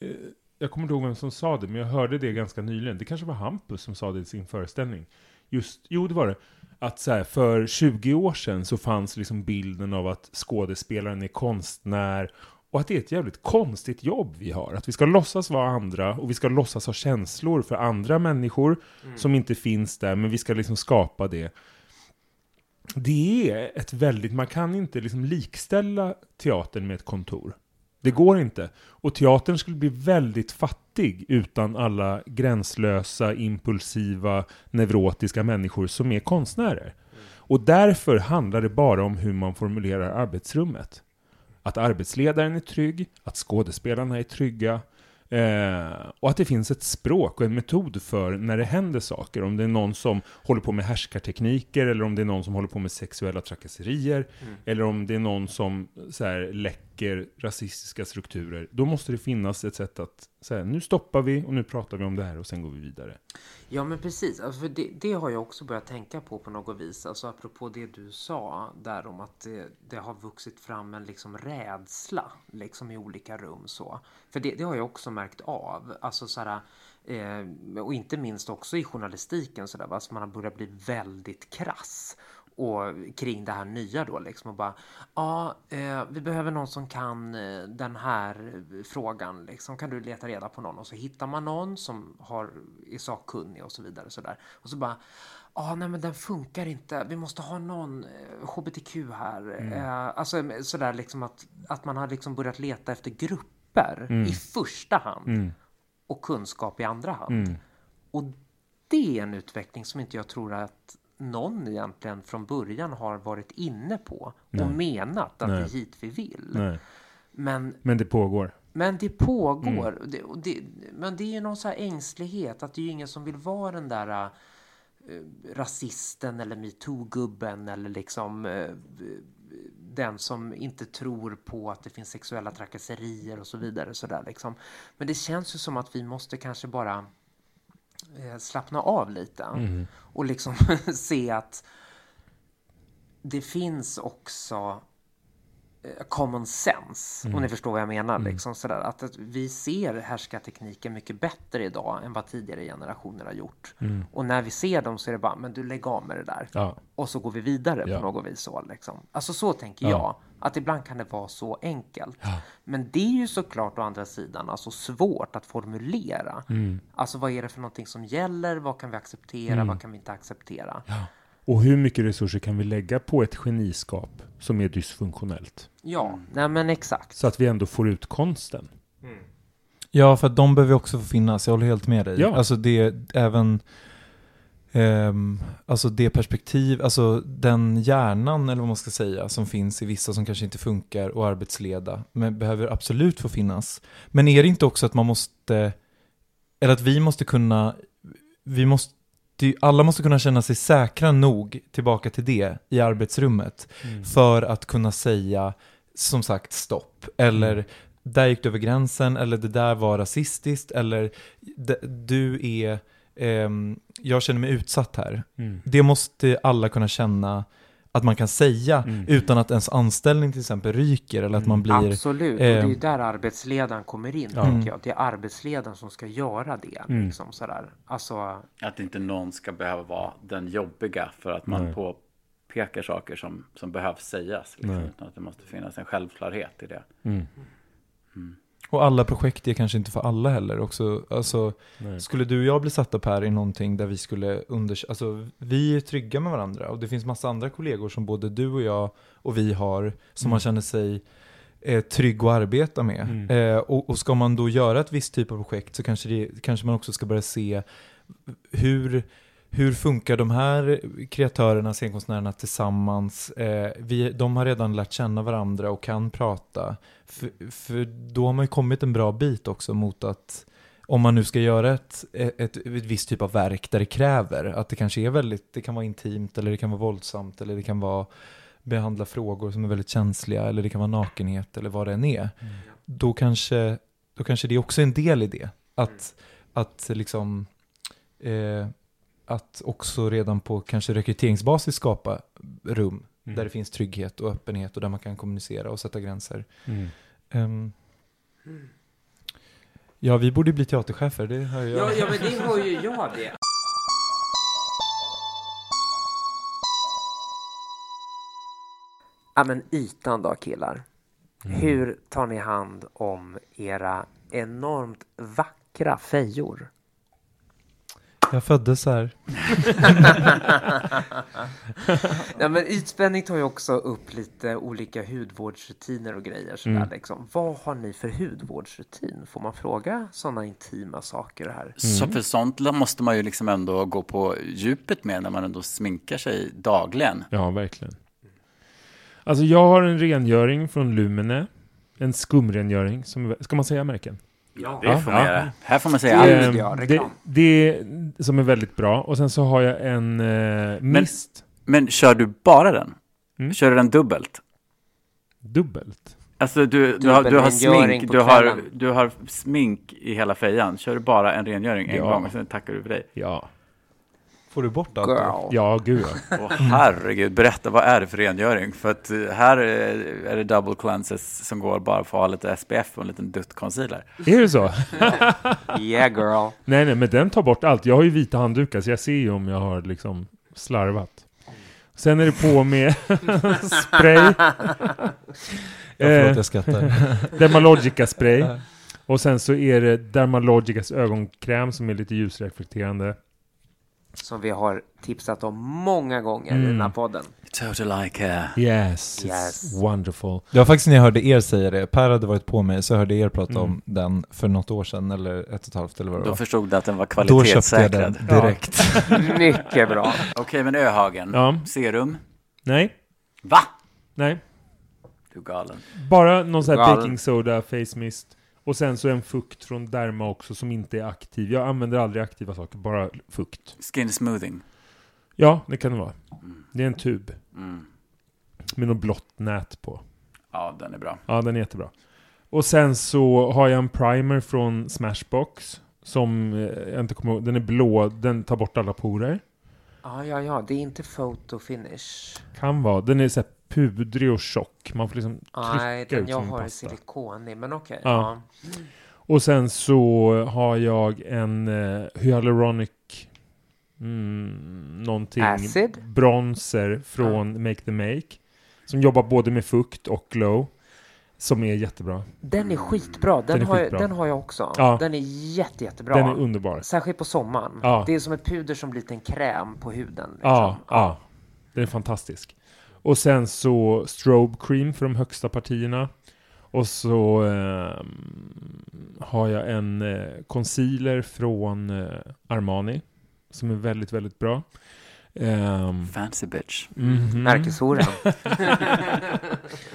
eh, jag kommer inte ihåg vem som sa det, men jag hörde det ganska nyligen. Det kanske var Hampus som sa det i sin föreställning. Just, jo, det var det. Att så här, för 20 år sedan så fanns liksom bilden av att skådespelaren är konstnär och att det är ett jävligt konstigt jobb vi har. Att vi ska låtsas vara andra och vi ska låtsas ha känslor för andra människor som inte finns där, men vi ska liksom skapa det. Det är ett väldigt, man kan inte liksom likställa teatern med ett kontor. Det går inte. Och teatern skulle bli väldigt fattig utan alla gränslösa, impulsiva, neurotiska människor som är konstnärer. Och därför handlar det bara om hur man formulerar arbetsrummet. Att arbetsledaren är trygg, att skådespelarna är trygga, Eh, och att det finns ett språk och en metod för när det händer saker. Om det är någon som håller på med härskartekniker, eller om det är någon som håller på med sexuella trakasserier, eller om det är någon som så här, läcker rasistiska strukturer. Då måste det finnas ett sätt att så här, nu stoppar vi och nu pratar vi om det här och sen går vi vidare. Ja men precis, alltså, för det, det har jag också börjat tänka på på något vis. Alltså apropå det du sa där om att det, det har vuxit fram en liksom rädsla liksom i olika rum så. För det, det har jag också märkt av. Alltså så här, eh, och inte minst också i journalistiken så där, va? Alltså man har börjat bli väldigt krass och kring det här nya då liksom och bara ja, eh, vi behöver någon som kan eh, den här frågan liksom. Kan du leta reda på någon? Och så hittar man någon som har, är sakkunnig och så vidare så där. Och så bara Ja, nej men den funkar inte. Vi måste ha någon eh, hbtq här. Eh, alltså sådär liksom att, att man har liksom börjat leta efter grupper i första hand och kunskap i andra hand. Och det är en utveckling som inte jag tror att någon egentligen från början har varit inne på och menat att det är hit vi vill. Nej. Men, Men det pågår. men det pågår. Det, och det, men det är ju någon så här ängslighet att det är ju ingen som vill vara den där äh, rasisten eller metoo-gubben eller liksom äh, den som inte tror på att det finns sexuella trakasserier och så vidare. Så där, liksom. Men det känns ju som att vi måste kanske bara slappna av lite och liksom se att det finns också eh, common sense, om ni förstår vad jag menar. Liksom, sådär, att, att vi ser härskartekniker mycket bättre idag än vad tidigare generationer har gjort. Och när vi ser dem så är det bara, men du lägg av med det där. Ja. Och så går vi vidare Ja. på något vis. Så, liksom. Alltså så tänker Ja. jag. Att ibland kan det vara så enkelt. Men det är ju såklart å andra sidan alltså svårt att formulera. Mm. Alltså vad är det för någonting som gäller? Vad kan vi acceptera? Vad kan vi inte acceptera? Och hur mycket resurser kan vi lägga på ett geniskap som är dysfunktionellt? Ja, nej men exakt. Så att vi ändå får ut konsten. Ja, för att de behöver också få finnas. Jag håller helt med dig. Ja. Alltså det, även... ehm, alltså det perspektiv, alltså den hjärnan eller vad man ska säga som finns i vissa som kanske inte funkar och arbetsleda, men behöver absolut få finnas. Men är det inte också att man måste, eller att vi måste kunna, vi måste, alla måste kunna känna sig säkra nog, tillbaka till det, i arbetsrummet, för att kunna säga, som sagt, stopp. Eller där gick du över gränsen, eller det där var rasistiskt, eller "D- du är, ehm, jag känner mig utsatt här. Mm. Det måste alla kunna känna att man kan säga Mm. utan att ens anställning till exempel ryker eller att man blir... Absolut, och det är eh, ju där arbetsledaren kommer in, Ja. tänker jag. Det är arbetsledaren som ska göra det. Mm. Liksom, sådär. Alltså, Att inte någon ska behöva vara den jobbiga för att man Nej. påpekar saker som, som behövs sägas. Liksom, utan att det måste finnas en självklarhet i det. Mm. Och alla projekt är kanske inte för alla heller också. Alltså, Nej. skulle du och jag bli satta Per i någonting där vi skulle undersöka, alltså vi är trygga med varandra och det finns massa andra kollegor som både du och jag och vi har som Mm. man känner sig eh, trygg att arbeta med. Mm. Eh, och, och ska man då göra ett visst typ av projekt så kanske, det, kanske man också ska börja se hur, hur funkar de här kreatörerna, scenkonstnärerna tillsammans? Eh, vi, de har redan lärt känna varandra och kan prata. För, för då har man ju kommit en bra bit också mot att om man nu ska göra ett, ett, ett, ett visst typ av verk där det kräver att det kanske är väldigt, det kan vara intimt eller det kan vara våldsamt eller det kan vara behandla frågor som är väldigt känsliga eller det kan vara nakenhet eller vad det än är. Då kanske, då kanske det är också en del i det. Att, att liksom eh, att också redan på kanske rekryteringsbasis skapa rum Mm. där det finns trygghet och öppenhet och där man kan kommunicera och sätta gränser. Mm. Ehm, ja, vi borde bli teaterchefer, det hör jag. ja, ja, men det har ju jag det. Ja, men ytan då killar. Hur tar ni hand om era enormt vackra fejor? Jag föddes här. Ja, men ytspänning tar ju också upp lite olika hudvårdsrutiner och grejer. Sådär, Mm. liksom. Vad har ni för hudvårdsrutin? Får man fråga sådana intima saker här? Så för sånt måste man ju liksom ändå gå på djupet med när man ändå sminkar sig dagligen. Ja, verkligen. Alltså jag har en rengöring från Lumene. En skumrengöring. Som, ska man säga märken? Ja, Det får man göra. Här får man säga allt. Ehm, ja, det, det som är väldigt bra. Och sen så har jag en eh, mist. Men kör du bara den? Mm. Kör du den dubbelt? Dubbelt. Alltså du, du, har, du har smink, du har, du har smink i hela fejan. Kör du bara en rengöring en Ja. gång och sen tackar du för dig. Ja, Får du bort allt? Girl. ja gud ja. Åh herregud, berätta vad är det för rengöring? För att eh, här är är det double cleanses som går bara för att ha lite SPF och en liten dutt concealer. Är det så? Yeah girl. Nej, nej, men den tar bort allt. Jag har ju vita handdukar, så jag ser ju om jag har liksom slarvat. Sen är det på med spray. Ja, förlåt, Eh, jag skrattar. Dermalogica spray. Och sen så är det Dermalogicas ögonkräm som är lite ljusreflekterande. Som vi har tipsat om många gånger i Mm. den här podden. Totally care. Yes, it's Yes. wonderful. Det var faktiskt när jag hörde er säga det, Per hade varit på mig, så jag hörde er prata Mm. om den för något år sedan, eller ett och ett halvt eller vad det Då var. förstod du att den var Då köpte jag den kvalitetssäkrad. direkt. Mycket bra. Okej, men Öhagen. Ja. Serum. Nej, Va? nej. Du är galen. Bara någon sån här Galen. baking soda face mist. Och sen så en fukt från Derma också som inte är aktiv. Jag använder aldrig aktiva saker, bara fukt. Skin smoothing. Ja, det kan det vara. Det är en tub Mm. med något blått nät på. Ja, den är bra. Ja, den är jättebra. Och sen så har jag en primer från Smashbox. Som eh, jag inte kommer ihåg. Den är blå, den tar bort alla porer. Ja, ja, ja. Det är inte photo finish. Kan vara. Den är så här pudrig och tjock. Man får liksom Nej, trycka den ut jag som har är pasta. silikonig, men okej. Ja. Och sen så har jag en eh, hyaluronic mm, någonting Acid? bronzer från Make the Make. Som jobbar både med fukt och glow. Som är jättebra. Den är skitbra. Den, Den är har, skitbra. Jag, den har jag också. Ja. Den är jätte, jättebra. Den är underbar. Särskilt på sommaren. Ja. Det är som ett puder som blir en kräm på huden. Liksom. Ja, ja. Den är fantastisk. Och sen så strobe cream för de högsta partierna. Och så ehm, har jag en eh, concealer från eh, Armani. Som är väldigt, väldigt bra. Ehm, Fancy bitch. mhm. Märkeshoran.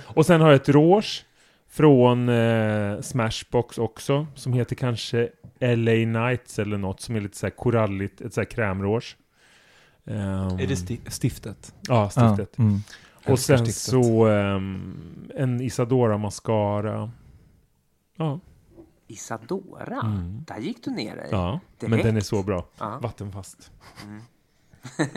Och sen har jag ett rouge från eh, Smashbox också. Som heter kanske LA Nights eller något. Som är lite så här koralligt, ett så här krämrouge. Ehm, Är det sti- stiftet? Ja, stiftet. Ja, mm. Och sen stiftet. så ehm, en Isadora mascara. Ja, Isadora? Mm. Där gick du ner dig. ja. men Direkt. den är så bra. Ja. Vattenfast.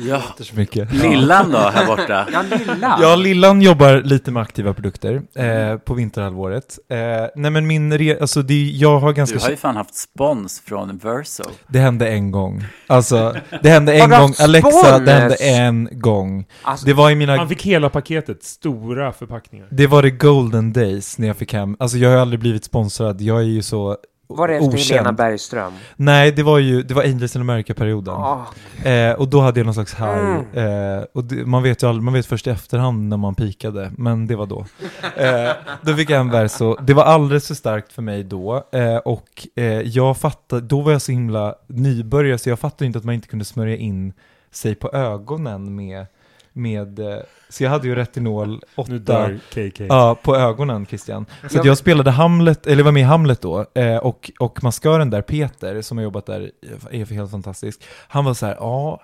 Ja. Så mycket. Lillan då, här borta? Ja, lilla. Ja, Lillan jobbar lite med aktiva produkter eh, på vinterhalvåret. Eh, nej men min, re- alltså det, jag har ganska, Du har ju fan haft spons från Verso. det hände en gång. Alltså, det hände en gång, Alexa, det hände en gång. Alltså, Det var i mina, Man fick hela paketet, stora förpackningar. det var the golden days när jag fick hem, alltså jag har aldrig blivit sponsrad, jag är ju så var det efter okänd. Helena Bergström? Nej, det var ju, det var Angels in America-perioden. Ah, Eh, och då hade jag någon slags high. Mm. Eh, och det, man vet ju aldrig, man vet först i efterhand när man pikade, men det var då. Eh, då fick jag en verso. Det var alldeles för starkt för mig då. Eh, och eh, jag fattade, då var jag så himla nybörjare så jag fattade inte att man inte kunde smörja in sig på ögonen med, med eh, så jag hade ju retinol 8 Nu dör KK. Ja, på ögonen Christian. Så Ja, att jag spelade Hamlet, eller var med i Hamlet då, eh, och, och maskören där, Peter, som har jobbat där, är helt fantastisk. Han var så här, ja,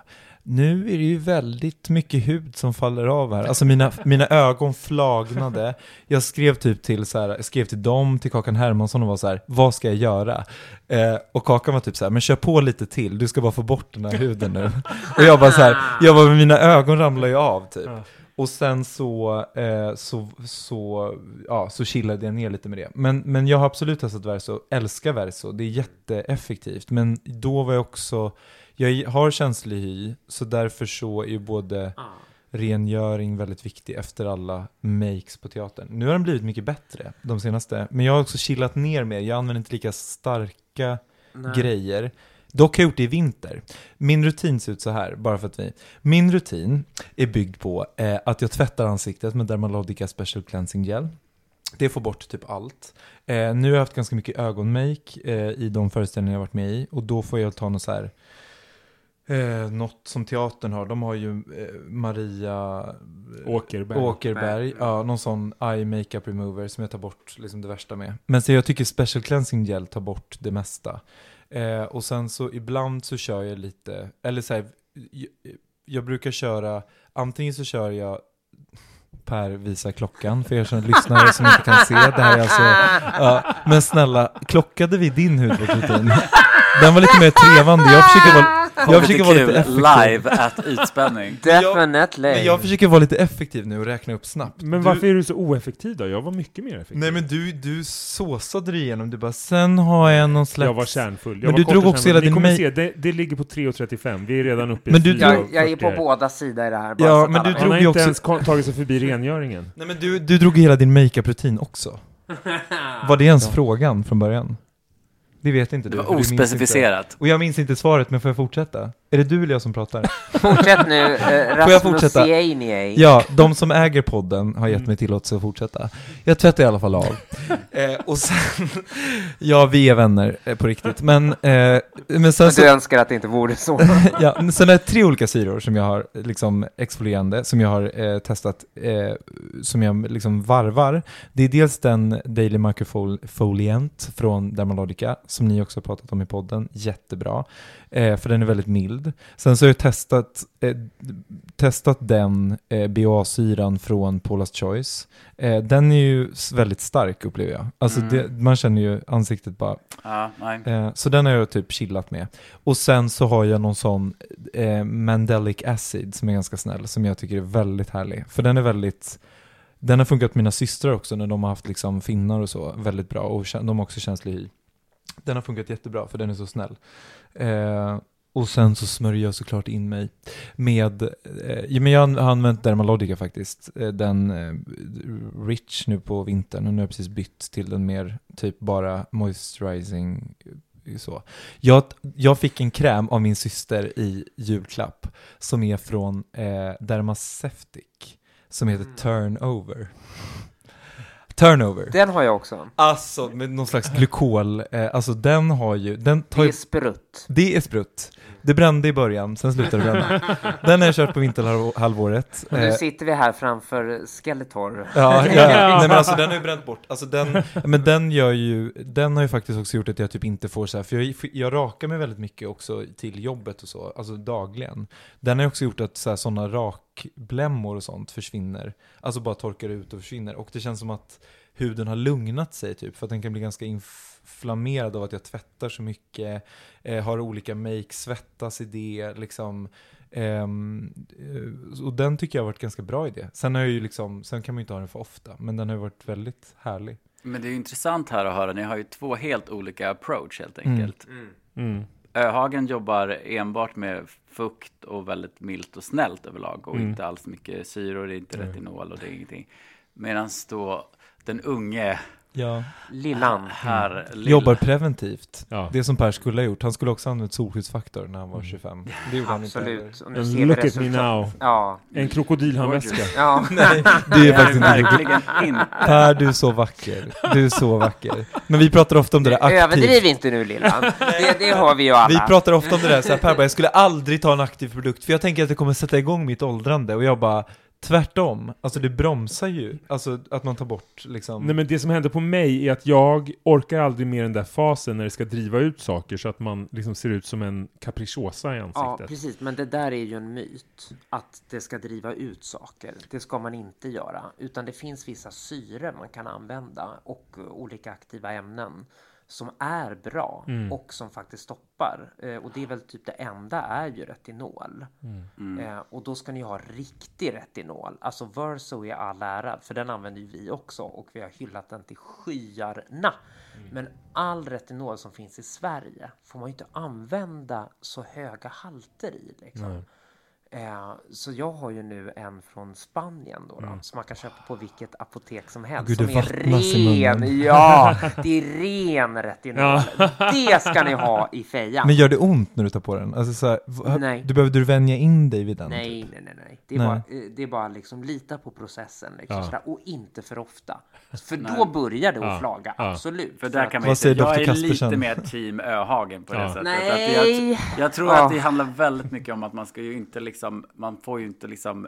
nu är det ju väldigt mycket hud som faller av här. Alltså mina, mina ögon flagnade. Jag skrev typ till så här, jag skrev till dem, till Kakan Hermansson och var så här, vad ska jag göra? Eh, och Kakan var typ så här, men kör på lite till, du ska bara få bort den här huden nu. och jag bara så här, jag bara, mina ögon ramlar ju av typ. Och sen så, eh, så, så, ja, så chillade jag ner lite med det. Men, men jag har absolut testat Verso, älskar Verso, det är jätteeffektivt. Men då var jag också, jag har känslig hy, så därför så är ju både ah. rengöring väldigt viktig efter alla makes på teatern. Nu har den blivit mycket bättre de senaste, men jag har också chillat ner mer, jag använder inte lika starka Nej. grejer. Dock har jag gjort det i vinter. Min rutin ser ut så här, bara för att vi... Min rutin är byggd på eh, att jag tvättar ansiktet med Dermalogica Special Cleansing Gel. Det får bort typ allt. Eh, nu har jag haft ganska mycket ögonmake eh, i de föreställningar jag varit med i och då får jag ta något så här Eh, något som teatern har, de har ju eh, Maria eh, Åkerberg. Åkerberg, ja, någon sån eye makeup remover som jag tar bort liksom det värsta med. Men så jag tycker special cleansing gel tar bort det mesta. Eh, och sen så ibland så kör jag lite, eller så här, jag, jag brukar köra, antingen så kör jag Per visar klockan för er som lyssnare som inte kan se. Det här är alltså, ja, men snälla, klockade vi din hudvårdsrutin? Den var lite mer trevande. Jag försöker vara, jag försöker vara lite effektiv. live at utspänning. Definitely. Men jag försöker vara lite effektiv nu och räkna upp snabbt. Men Du- varför är du så oeffektiv då? Jag var mycket mer effektiv. Nej men du, du såsade det igenom, du bara sen har jag någon slags... jag var kärnfull. Jag Men var du drog också hela Ni din kommer mej- se, det, det ligger på 3.35. Vi är redan uppe i Men du 4 drog- jag, jag är på 40. båda sidor i det här. bara Ja, men du vet. Han har drog ju inte också- ens tagit sig förbi rengöringen. Nej men du, du drog hela din makeup-rutin också. Var det ens frågan från början? Det vet inte Det du. var du minns ospecificerat. Inte. Och jag minns inte svaret, men får jag fortsätta? Är det du eller jag som pratar? Fortsätt nu, eh, Får jag Rasmus fortsätta? Ja, de som äger podden har gett mig tillåtelse att fortsätta. Jag tvättar i alla fall av. eh, och sen, ja vi är vänner eh, på riktigt. Men, eh, men sen Men så, du önskar att det inte vore så. ja, sen är det tre olika syror som jag har liksom exfolierande, som jag har eh, testat, eh, som jag liksom varvar. Det är dels den Daily Microfoliant från Dermalogica, som ni också har pratat om i podden, jättebra. Eh, för den är väldigt mild. Sen så har jag testat, eh, testat den eh, BHA-syran från Paula's Choice. Eh, den är ju väldigt stark upplever jag. Alltså Mm. det, man känner ju ansiktet bara. Eh, så den har jag typ chillat med. Och sen så har jag någon sån eh, Mandelic Acid som är ganska snäll, som jag tycker är väldigt härlig. För den är väldigt, den har funkat mina systrar också när de har haft liksom finnar och så, väldigt bra. Och de har också känslig hy. Den har funkat jättebra för den är så snäll. Eh, och sen så smörjer jag såklart in mig med, eh, men jag har använt Dermalogica faktiskt, eh, den eh, Rich nu på vintern och nu har jag precis bytt till den mer typ bara moisturizing eh, så. Jag, jag fick en kräm av min syster i julklapp som är från eh, Dermaceutic som heter Turnover. Turnover. Den har jag också. Alltså med någon slags glykol, eh, alltså den har ju, den tar Det ju är sprutt. det är sprutt. Det brände i början, sen slutade det bränna. Den har jag kört på vinterhalvåret. Och nu Eh, sitter vi här framför Skeletor. Ja, ja. Nej men alltså den har ju bränt bort. Alltså den, men den gör ju, den har ju faktiskt också gjort att jag typ inte får så här, för jag, jag rakar mig väldigt mycket också till jobbet och så, alltså dagligen. Den har också gjort att sådana rakblämmor och sånt försvinner. Alltså bara torkar ut och försvinner. Och det känns som att huden har lugnat sig typ, för att den kan bli ganska inflammerad av att jag tvättar så mycket, eh, har olika make, svettas i det, liksom. Ehm, eh, och den tycker jag har varit ganska bra i det. Sen, har jag ju liksom, sen kan man ju inte ha den för ofta, men den har varit väldigt härlig. Men det är ju intressant här att höra, ni har ju två helt olika approach helt Mm. enkelt. Mm. Öhagen jobbar enbart med fukt och väldigt milt och snällt överlag och Mm. inte alls mycket syror, det är inte Mm. retinol och det är ingenting. Medan då den unge Ja. Lillan. här lill- Jobbar preventivt. Ja. Det som Per skulle ha gjort. Han skulle också ha använt solskyddsfaktor när han var Mm. 25. Det gjorde han inte. Absolut. Vi look at me now. Ja. En krokodilhandväska. Ja. Nej, det är faktiskt inte verkligen inte. Per, du är så vacker. Du är så vacker. Men vi pratar ofta om det där aktivt. Överdriv inte nu Lillan. Det, det har vi ju alla. Vi pratar ofta om det där, så här, Per bara, jag skulle aldrig ta en aktiv produkt, för jag tänker att det kommer sätta igång mitt åldrande, och jag bara, tvärtom, alltså det bromsar ju, alltså att man tar bort liksom Nej men det som händer på mig är att jag orkar aldrig mer den där fasen när det ska driva ut saker så att man liksom ser ut som en capricciosa i Ja, ansiktet. precis. Men det där är ju en myt. Att det ska driva ut saker. Det ska man inte göra. Utan det finns vissa syre man kan använda och olika aktiva ämnen som är bra Mm. och som faktiskt stoppar. Eh, och det är väl typ det enda är ju retinol. Mm. Eh, och då ska ni ha riktig retinol. Alltså Verso är all ära, för den använder ju vi också och vi har hyllat den till skyarna. Men all retinol som finns i Sverige får man ju inte använda så höga halter i. Liksom. Eh, så jag har ju nu en från Spanien då, då som man kan köpa på vilket apotek som helst. Gud, som det är ren, ja, det är ren retinol. Det ska ni ha i fejan. Men gör det ont när du tar på den? Alltså så här, Nej. Du behöver du vänja in dig vid den? Nej, typ? nej, nej, nej. Det är, Nej. Bara, eh, det är bara liksom lita på processen liksom, Ja. och inte för ofta. För Nej. då börjar det att Ja, flaga, ja. absolut. För där att- kan man säga, jag är lite mer team Öhagen på det Ja. sättet. Nej. Att jag, jag tror Ja. att det handlar väldigt mycket om att man ska ju inte liksom, man får ju inte liksom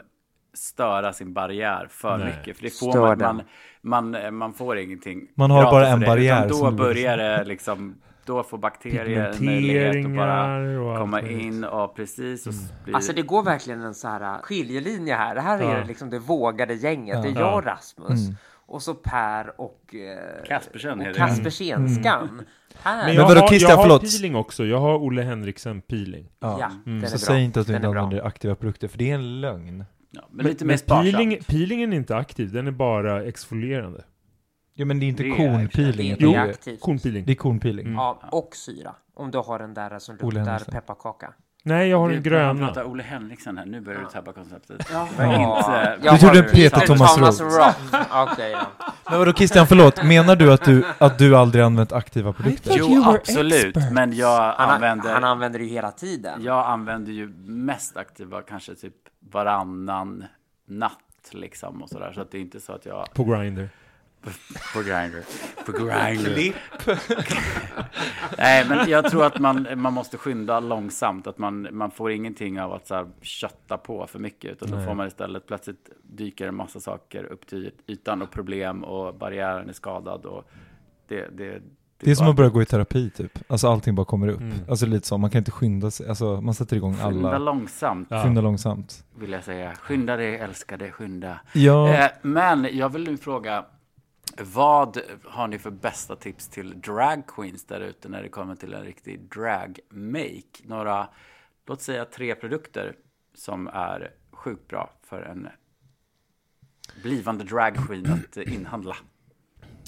störa sin barriär för Nej. mycket. För det får man, man, man, man får ingenting Man har bara en det, barriär Då börjar det liksom då får bakterier möjlighet att bara och allt komma möjligt. in. Ja, precis. Och blir... Alltså det går verkligen en så här äh, skiljelinje här. Det här är Ja. liksom det vågade gänget. Det är Ja. jag och Rasmus. Mm. Och så Per och, eh, Kaspersen och. Kaspersenskan. Här. Men jag, vadå, har, Christian, jag har förlåt. peeling också. Jag har Olle Henriksen peeling. Ja. Ja, den är Så bra. säg inte att du inte är använder aktiva produkter, för det är en lögn. ja, men lite mer men sparsamt. peeling, peelingen är inte aktiv, den är bara exfolierande. Jo men det är inte Det är- kornpeeling, är det är, aktivt. Kornpeeling. det är kornpeeling. Mm. Ja, och syra. Om du har den där som luktar pepparkaka. Nej, jag har Du, den gröna. pratar Olle Henriksen här, nu börjar du tappa konceptet. Ja. inte- Jag Du trodde Peter Thomas Roth. Roth. Okej, ja. Men vadå Christian, förlåt, menar du att du, att du aldrig använt aktiva produkter? Jo, absolut. expert. Men jag Han, använder... han använder ju hela tiden. Jag använder ju mest aktiva kanske typ varannan natt liksom och sådär. Så att det är inte så att jag På Grindr. På Grindr. På Grindr. Nej, men jag tror att man, man måste skynda långsamt. Att man, man får ingenting av att så här, kötta på för mycket. Utan då Nej. får man istället plötsligt dyker en massa saker upp till ytan och problem och barriären är skadad. Och det, det, Det är som bara- att börja gå i terapi typ. Alltså allting bara kommer upp. Mm. Alltså lite så, man kan inte skynda sig. Alltså man sätter igång Skynda alla. långsamt, Ja. Skynda långsamt. vill jag säga. Skynda dig, älska dig, skynda. Ja, Eh, men jag vill nu fråga, vad har ni för bästa tips till drag queens där ute när det kommer till en riktig drag make? Några, låt säga tre produkter som är sjukt bra för en blivande drag att eh, inhandla.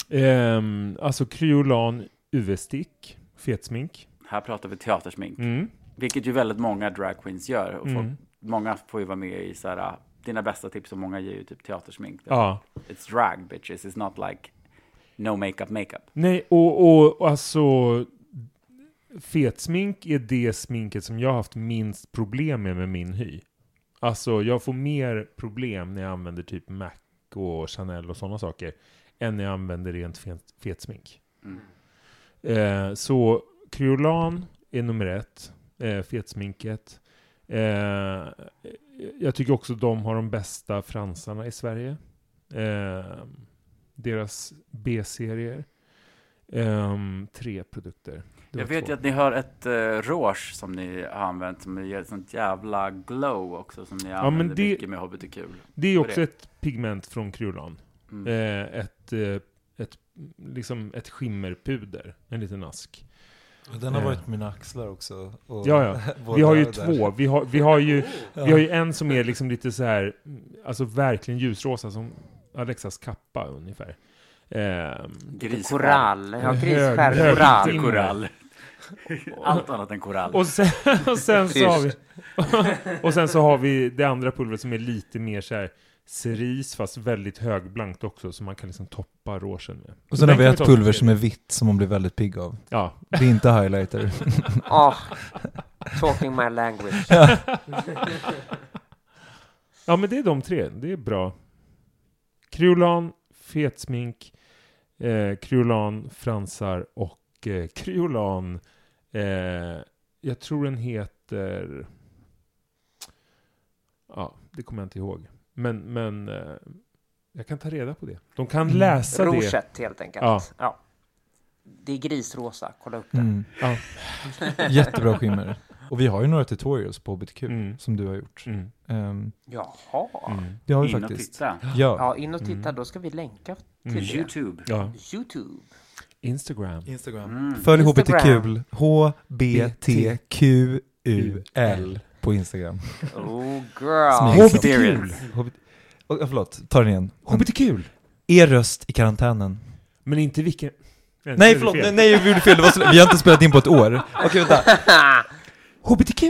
Ehm, alltså kryolan UV-stick, fetsmink. Här pratar vi teatersmink, Mm. vilket ju väldigt många drag queens gör. Och folk, Mm. Många får ju vara med i så här, dina bästa tips och många ger ju typ teatersmink. Ja. It's drag bitches, it's not like no makeup makeup. Nej, och, och, och alltså fetsmink är det sminket som jag har haft minst problem med med min hy. Alltså jag får mer problem när jag använder typ MAC och Chanel och sådana saker än när jag använder rent fet, fetsmink. Mm. Eh, så kryolan är nummer ett, eh, fetsminket. Eh, jag tycker också de har de bästa fransarna i Sverige. Eh, deras B-serier. Ehm, tre produkter. Jag vet två. ju att ni har ett uh, rouge som ni har använt som ger ett sånt jävla glow också som ni men använder det- mycket med HBTQ. Det är också det? ett pigment från kryolan. Mm. Eh, ett, eh, ett, liksom ett skimmerpuder, en liten ask. Den har Eh. varit mina axlar också. Och Ja, ja. Vi har ju två. Vi har, vi, har ju, vi har ju en som är liksom lite så här, alltså verkligen ljusrosa som Alexas kappa ungefär. Grisskär. Korall. Ja, grisskär hög- korall. Korall. Allt annat än korall. Och sen, och sen så har vi Och sen så har vi det andra pulvret som är lite mer så här cerise fast väldigt högblankt också så man kan liksom toppa rougen med. Och sen har vi ett pulver som är vitt som man blir väldigt pigg av. Ja, Det är inte highlighter. Ah, talking my language. ja men det är de tre, det är bra. Kryolan, fetsmink, eh, fransar och eh, eh, jag tror den heter, ja det kommer jag inte ihåg. Men, men eh, jag kan ta reda på det. De kan Mm. läsa det. Rouget helt enkelt. Ja. Ja. Det är grisrosa, kolla upp det. Mm. Ja. Jättebra skimmer. Och vi har ju några tutorials på HBTQ Mm. som du har gjort. Mm. Ehm, Jaha. Mm. det har vi In och faktiskt. titta. Ja. Ja, in och titta, Mm. då ska vi länka till Mm. det. Youtube. Ja. Youtube. Instagram. Instagram. Mm. Följ. HBTQ, H-B-T-Q-U-L på Instagram. Oh girl. Smink. Experience. HBT och, ja, förlåt, ta den igen. HBTQ! Er röst i karantänen. Men inte vilken... Nej är förlåt, nej, nej vi gjorde fel. Vi har inte spelat in på ett år. Okej vänta. HBTQ!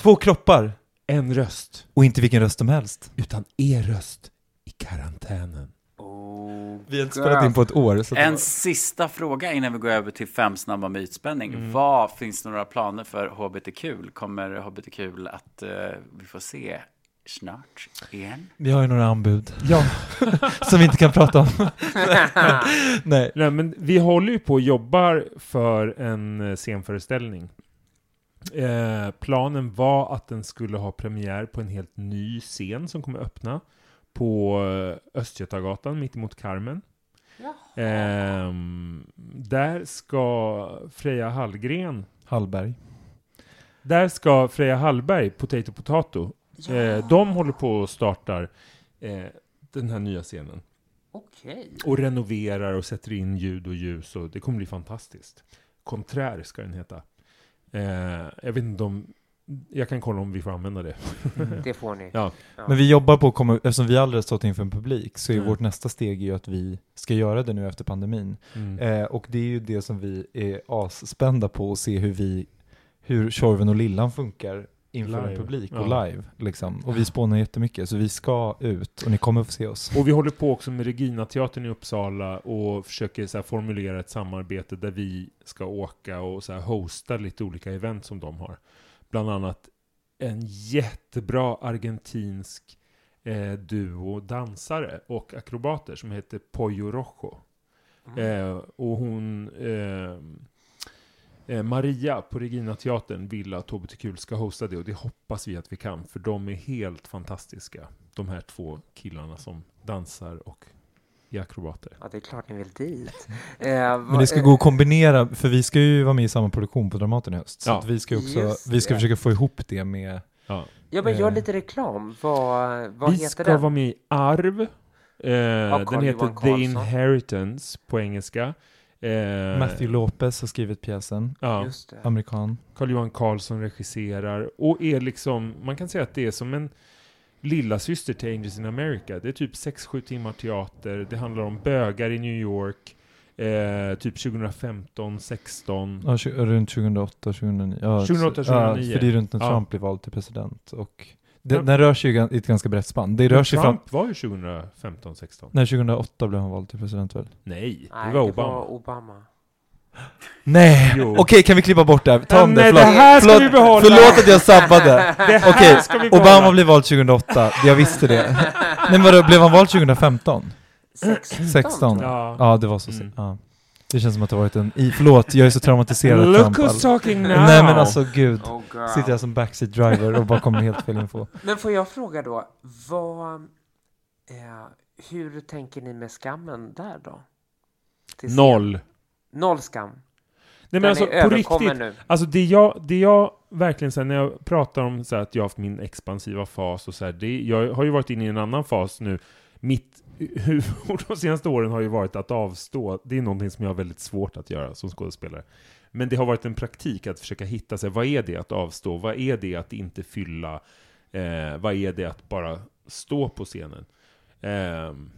Två kroppar En röst. och inte vilken röst som helst. Utan er röst i karantänen. Vi har inte spelat in på ett år. Så En var- sista fråga innan vi går över till fem snabba med ytspänning. Mm. Vad finns det några planer för HBTQ? Kommer HBTQ att eh, vi får se snart igen? Vi har ju några anbud Ja, som vi inte kan prata om. nej. nej, men vi håller ju på och jobbar för en eh, scenföreställning. Eh, planen var att den skulle ha premiär på en helt ny scen som kommer öppna på eh, Östgötagatan mitt emot Carmen. Ehm, där ska Freja Hallgren, Hallberg. där ska Freja Hallberg, Potato Potato, Ja, eh, de håller på och startar eh, den här nya scenen. okej. Och renoverar och sätter in ljud och ljus och det kommer bli fantastiskt. Konträr ska den heta. Eh, jag vet inte om, jag kan kolla om vi får använda det. Det får ni. Ja. Men vi jobbar på att komma, eftersom vi aldrig har stått inför en publik, så är Mm. vårt nästa steg ju att vi ska göra det nu efter pandemin. Mm. Eh, och det är ju det som vi är asspända på att se hur vi, hur Tjorven och Lillan funkar inför Live. en publik Ja. och live. Liksom. Och vi spånar jättemycket, så vi ska ut och ni kommer få se oss. Och vi håller på också med Regina teatern i Uppsala och försöker så här formulera ett samarbete där vi ska åka och så här hosta lite olika event som de har. Bland annat en jättebra argentinsk eh, duo dansare och akrobater som heter Pollo Rojo. Eh, och hon, eh, eh, Maria på Regina teatern vill att HBTQ ska hosta det och det hoppas vi att vi kan för de är helt fantastiska. De här två killarna som dansar och är akrobater. Ja, det är klart ni vill dit. Eh, Men det ska gå att kombinera, för vi ska ju vara med i samma produktion på Dramaten i höst. Så Ja. att vi ska också, vi ska det. försöka få ihop det med Ja. Ja, men gör eh, lite reklam. Vad, vad vi heter ska den? vara med i Arv. Eh, den heter The. Inheritance på engelska. Eh, Matthew Lopez har skrivit pjäsen, Ja. Just det. amerikan. Carl Johan Carlsson regisserar och är liksom, man kan säga att det är som en lilla syster till Angels in America. Det är typ 6-7 timmar teater, det handlar om bögar i New York, eh, typ 2015, 16. Ja, runt 2008, 2009. Ja, 2008, så- ja, 2009. för det är runt när Ja. Trump blir vald till president. Och den, den rör sig ju i ett ganska brett spann. Det rör sig fram... Trump var ju 2015, 16. Nej, 2008 blev han vald till president väl? Nej, Nej, det var Obama. var Obama. Nej! Jo. Okej, kan vi klippa bort det här? Ta om det, nej, förlåt. det här ska förlåt, vi behålla. förlåt att jag sabbade. Det här Okej, ska vi Obama behålla. blev vald 2008, jag visste det. Nej men vadå, blev han vald 2015? 16. 16? Ja. Ja, det var så Mm. sent. Ja. Det känns som att det har varit en... I, förlåt, jag är så traumatiserad av Look Trump. who's All- talking now! Nej men alltså gud. Oh. Sitter jag som backseat driver och bara kommer helt fel info. Men får jag fråga då, vad, eh, hur tänker ni med skammen där då? Till scen? Noll. Noll skam? Nej men Den alltså är på riktigt. nu. Alltså det jag, det jag verkligen säger när jag pratar om så här, att jag har haft min expansiva fas och så här, det, jag har ju varit inne i en annan fas nu. Mitt huvud de senaste åren har ju varit att avstå. Det är någonting som jag har väldigt svårt att göra som skådespelare. Men det har varit en praktik att försöka hitta sig, vad är det att avstå? Vad är det att inte fylla? Eh, vad är det att bara stå på scenen? Ehm,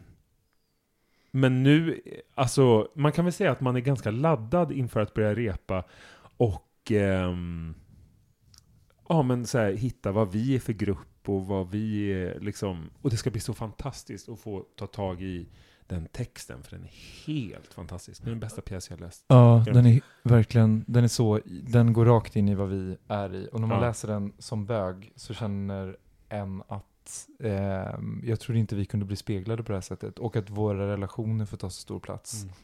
men nu, alltså, man kan väl säga att man är ganska laddad inför att börja repa och ehm, ja, men så här, hitta vad vi är för grupp och vad vi är liksom, och det ska bli så fantastiskt att få ta tag i den texten, för den är helt fantastisk. Det är den bästa pjäs jag läst. Ja, den är verkligen, den är så, den går rakt in i vad vi är i. Och när man Ja. läser den som bög så känner en att eh, jag trodde inte vi kunde bli speglade på det här sättet. Och att våra relationer får ta så stor plats. Mm.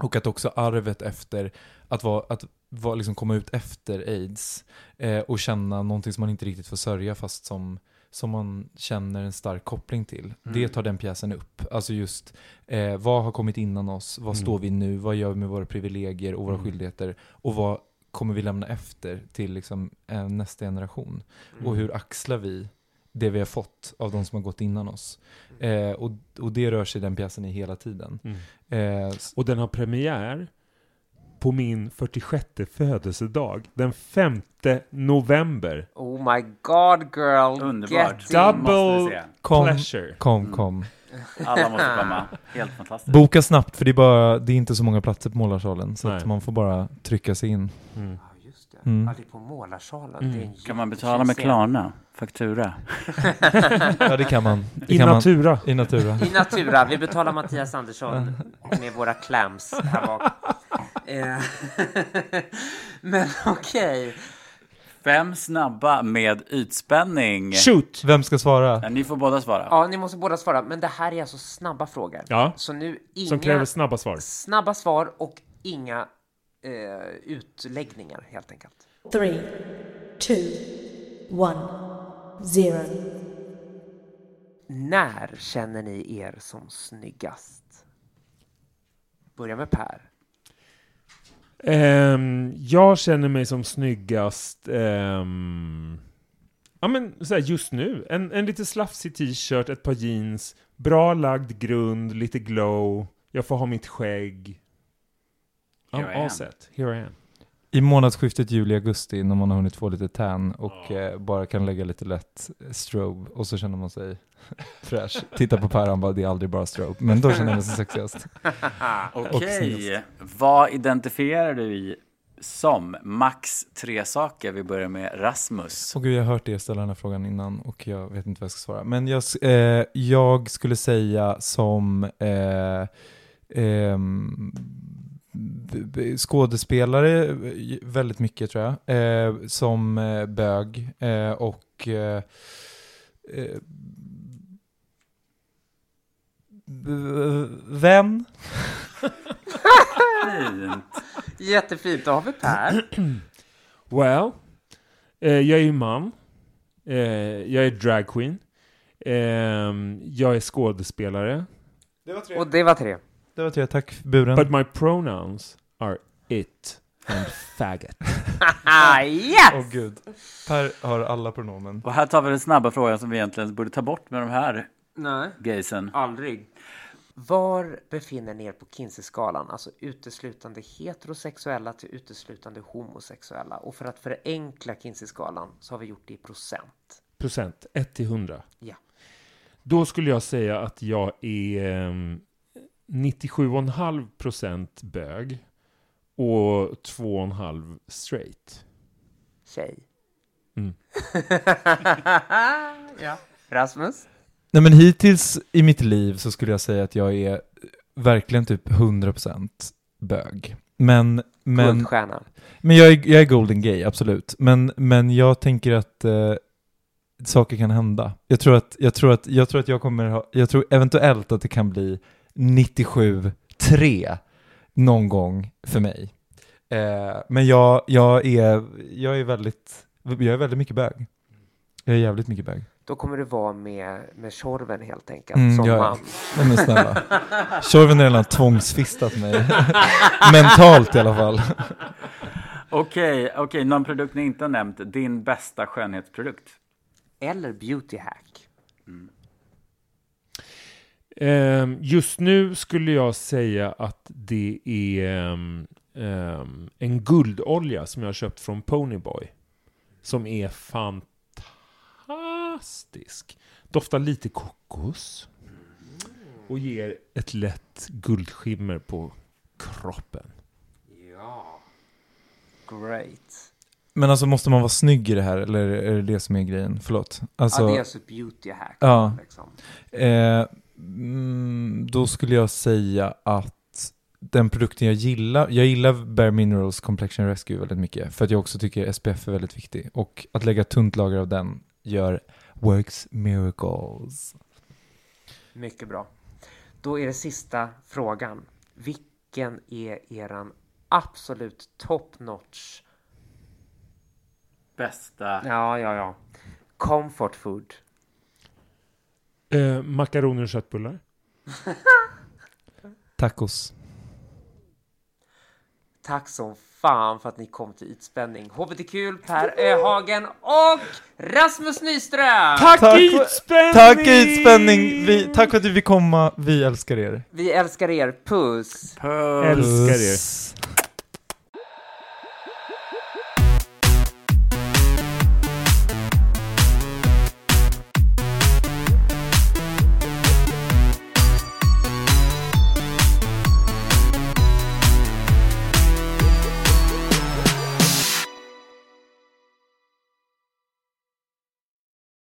Och att också arvet efter, att, vara, att vara, liksom komma ut efter aids eh, och känna någonting som man inte riktigt får sörja fast som, som man känner en stark koppling till. Det tar den pjäsen upp. Alltså just eh, vad har kommit innan oss, vad Mm. står vi nu, vad gör vi med våra privilegier och våra Mm. skyldigheter och vad kommer vi lämna efter till liksom, eh, nästa generation? Mm. Och hur axlar vi det vi har fått av de som har gått innan oss? Eh, och, och det rör sig den pjäsen i hela tiden. Mm. Eh, Och den har premiär på min 46 födelsedag, den 5 november. Oh my god girl! Underbart. Double- kom, Pleasure. kom, Mm. kom. Alla måste komma. Helt fantastiskt. Boka snabbt för det är, bara, det är inte så många platser på Målarsalen. Så man får bara trycka sig in. Mm. Det. Mm. Ja, det är på Målarsalen. Mm. Det är en Kan man betala med Klarna? Faktura? Ja det kan man. Det I kan natura. Man, I natura. I Natura. Vi betalar Mattias Andersson med våra clams här bak. Eh, Men okej. Fem snabba med ytspänning. Shoot! Vem ska svara? Ja, ni får båda svara. Ja, ni måste båda svara. Men det här är alltså snabba frågor. Ja, Så nu inga som kräver snabba svar. snabba svar och inga eh, utläggningar helt enkelt. Three, two, one, zero. När känner ni er som snyggast? Börja med Per. Ehm, jag känner mig som snyggast ehm, ja, men, så här, just nu. En, en lite slafsig t-shirt, ett par jeans, bra lagd grund, lite glow. Jag får ha mitt skägg. Here I I'm am. all set. Here I am. I månadsskiftet juli-augusti när man har hunnit få lite tan och eh, bara kan lägga lite lätt strobe och så känner man sig fräsch. Titta på Per, han bara det är aldrig bara strobe. Men då känner jag mig som sexigast. Okej, vad identifierar du i som? Max tre saker. Vi börjar med Rasmus. Åh gud, jag har hört er ställa den här frågan innan och jag vet inte vad jag ska svara. Men jag, eh, jag skulle säga som eh, b- skådespelare eh, väldigt mycket tror jag. Eh, som eh, bög eh, och eh, eh, vän. Fint. Jättefint, då har vi Per. Well, eh, jag är ju man. Eh, jag är dragqueen. Ehm, jag är skådespelare. Och det var tre. Det var tre, tack för buren. But my pronouns are it and faggot. Ah, yes! Åh gud. Per har alla pronomen. Och här tar vi den snabba frågan som vi egentligen borde ta bort med de här Nej, gaysen. aldrig. Var befinner ni er på Kinsey-skalan? Alltså uteslutande heterosexuella till uteslutande homosexuella. Och för att förenkla Kinsey-skalan så har vi gjort det i procent. Procent, 1 till 100. Ja. Då skulle jag säga att jag är ehm, 97,5 procent bög och 2,5 straight. Tjej. Mm. ja. Rasmus? Nej men hittills i mitt liv så skulle jag säga att jag är verkligen typ 100% bög. Men, men, Guldstjärna. men jag, är, jag är golden gay, absolut. Men, men jag tänker att eh, saker kan hända. Jag tror att jag, tror att, jag tror att jag kommer ha, jag tror eventuellt att det kan bli 97-3 någon gång för mig. Eh, men jag, jag, är, jag är väldigt, jag är väldigt mycket bög. Jag är jävligt mycket bög. Då kommer du vara med, med Tjorven helt enkelt, Mm, som man. Nej men snälla. Tjorven har redan tvångsfistat mig. Mentalt i alla fall. Okej, okej, någon produkt ni inte har nämnt. Din bästa skönhetsprodukt. Eller beauty hack. Ehm, Ehm, just nu skulle jag säga att det är ehm, ehm, en guldolja som jag har köpt från Ponyboy. Som är fantastisk. Doftar lite kokos. Och ger ett lätt guldskimmer på kroppen. Ja. Great. Men alltså måste man vara snygg i det här eller är det det som är grejen? Förlåt. Alltså, ja, det är alltså ett beauty hack. Ja. Liksom. eh, mm, då skulle jag säga att den produkten jag gillar, jag gillar Bare Minerals Complexion Rescue väldigt mycket. För att jag också tycker SPF är väldigt viktig. Och att lägga tunt lager av den gör works miracles. Mycket bra. Då är det sista frågan. Vilken är eran absolut top notch? Bästa. Ja, ja, ja. Comfort food. Eh, makaroner och köttbullar. Tacos. Tack som fan för att ni kom till Ytspänning. HBTQ, Per Öhagen och Rasmus Nyström! Tack, Tack ytspänning! Tack Ytspänning! Vi, tack för att du fick komma, vi älskar er. Vi älskar er. Puss! Puss. Älskar er. Puss.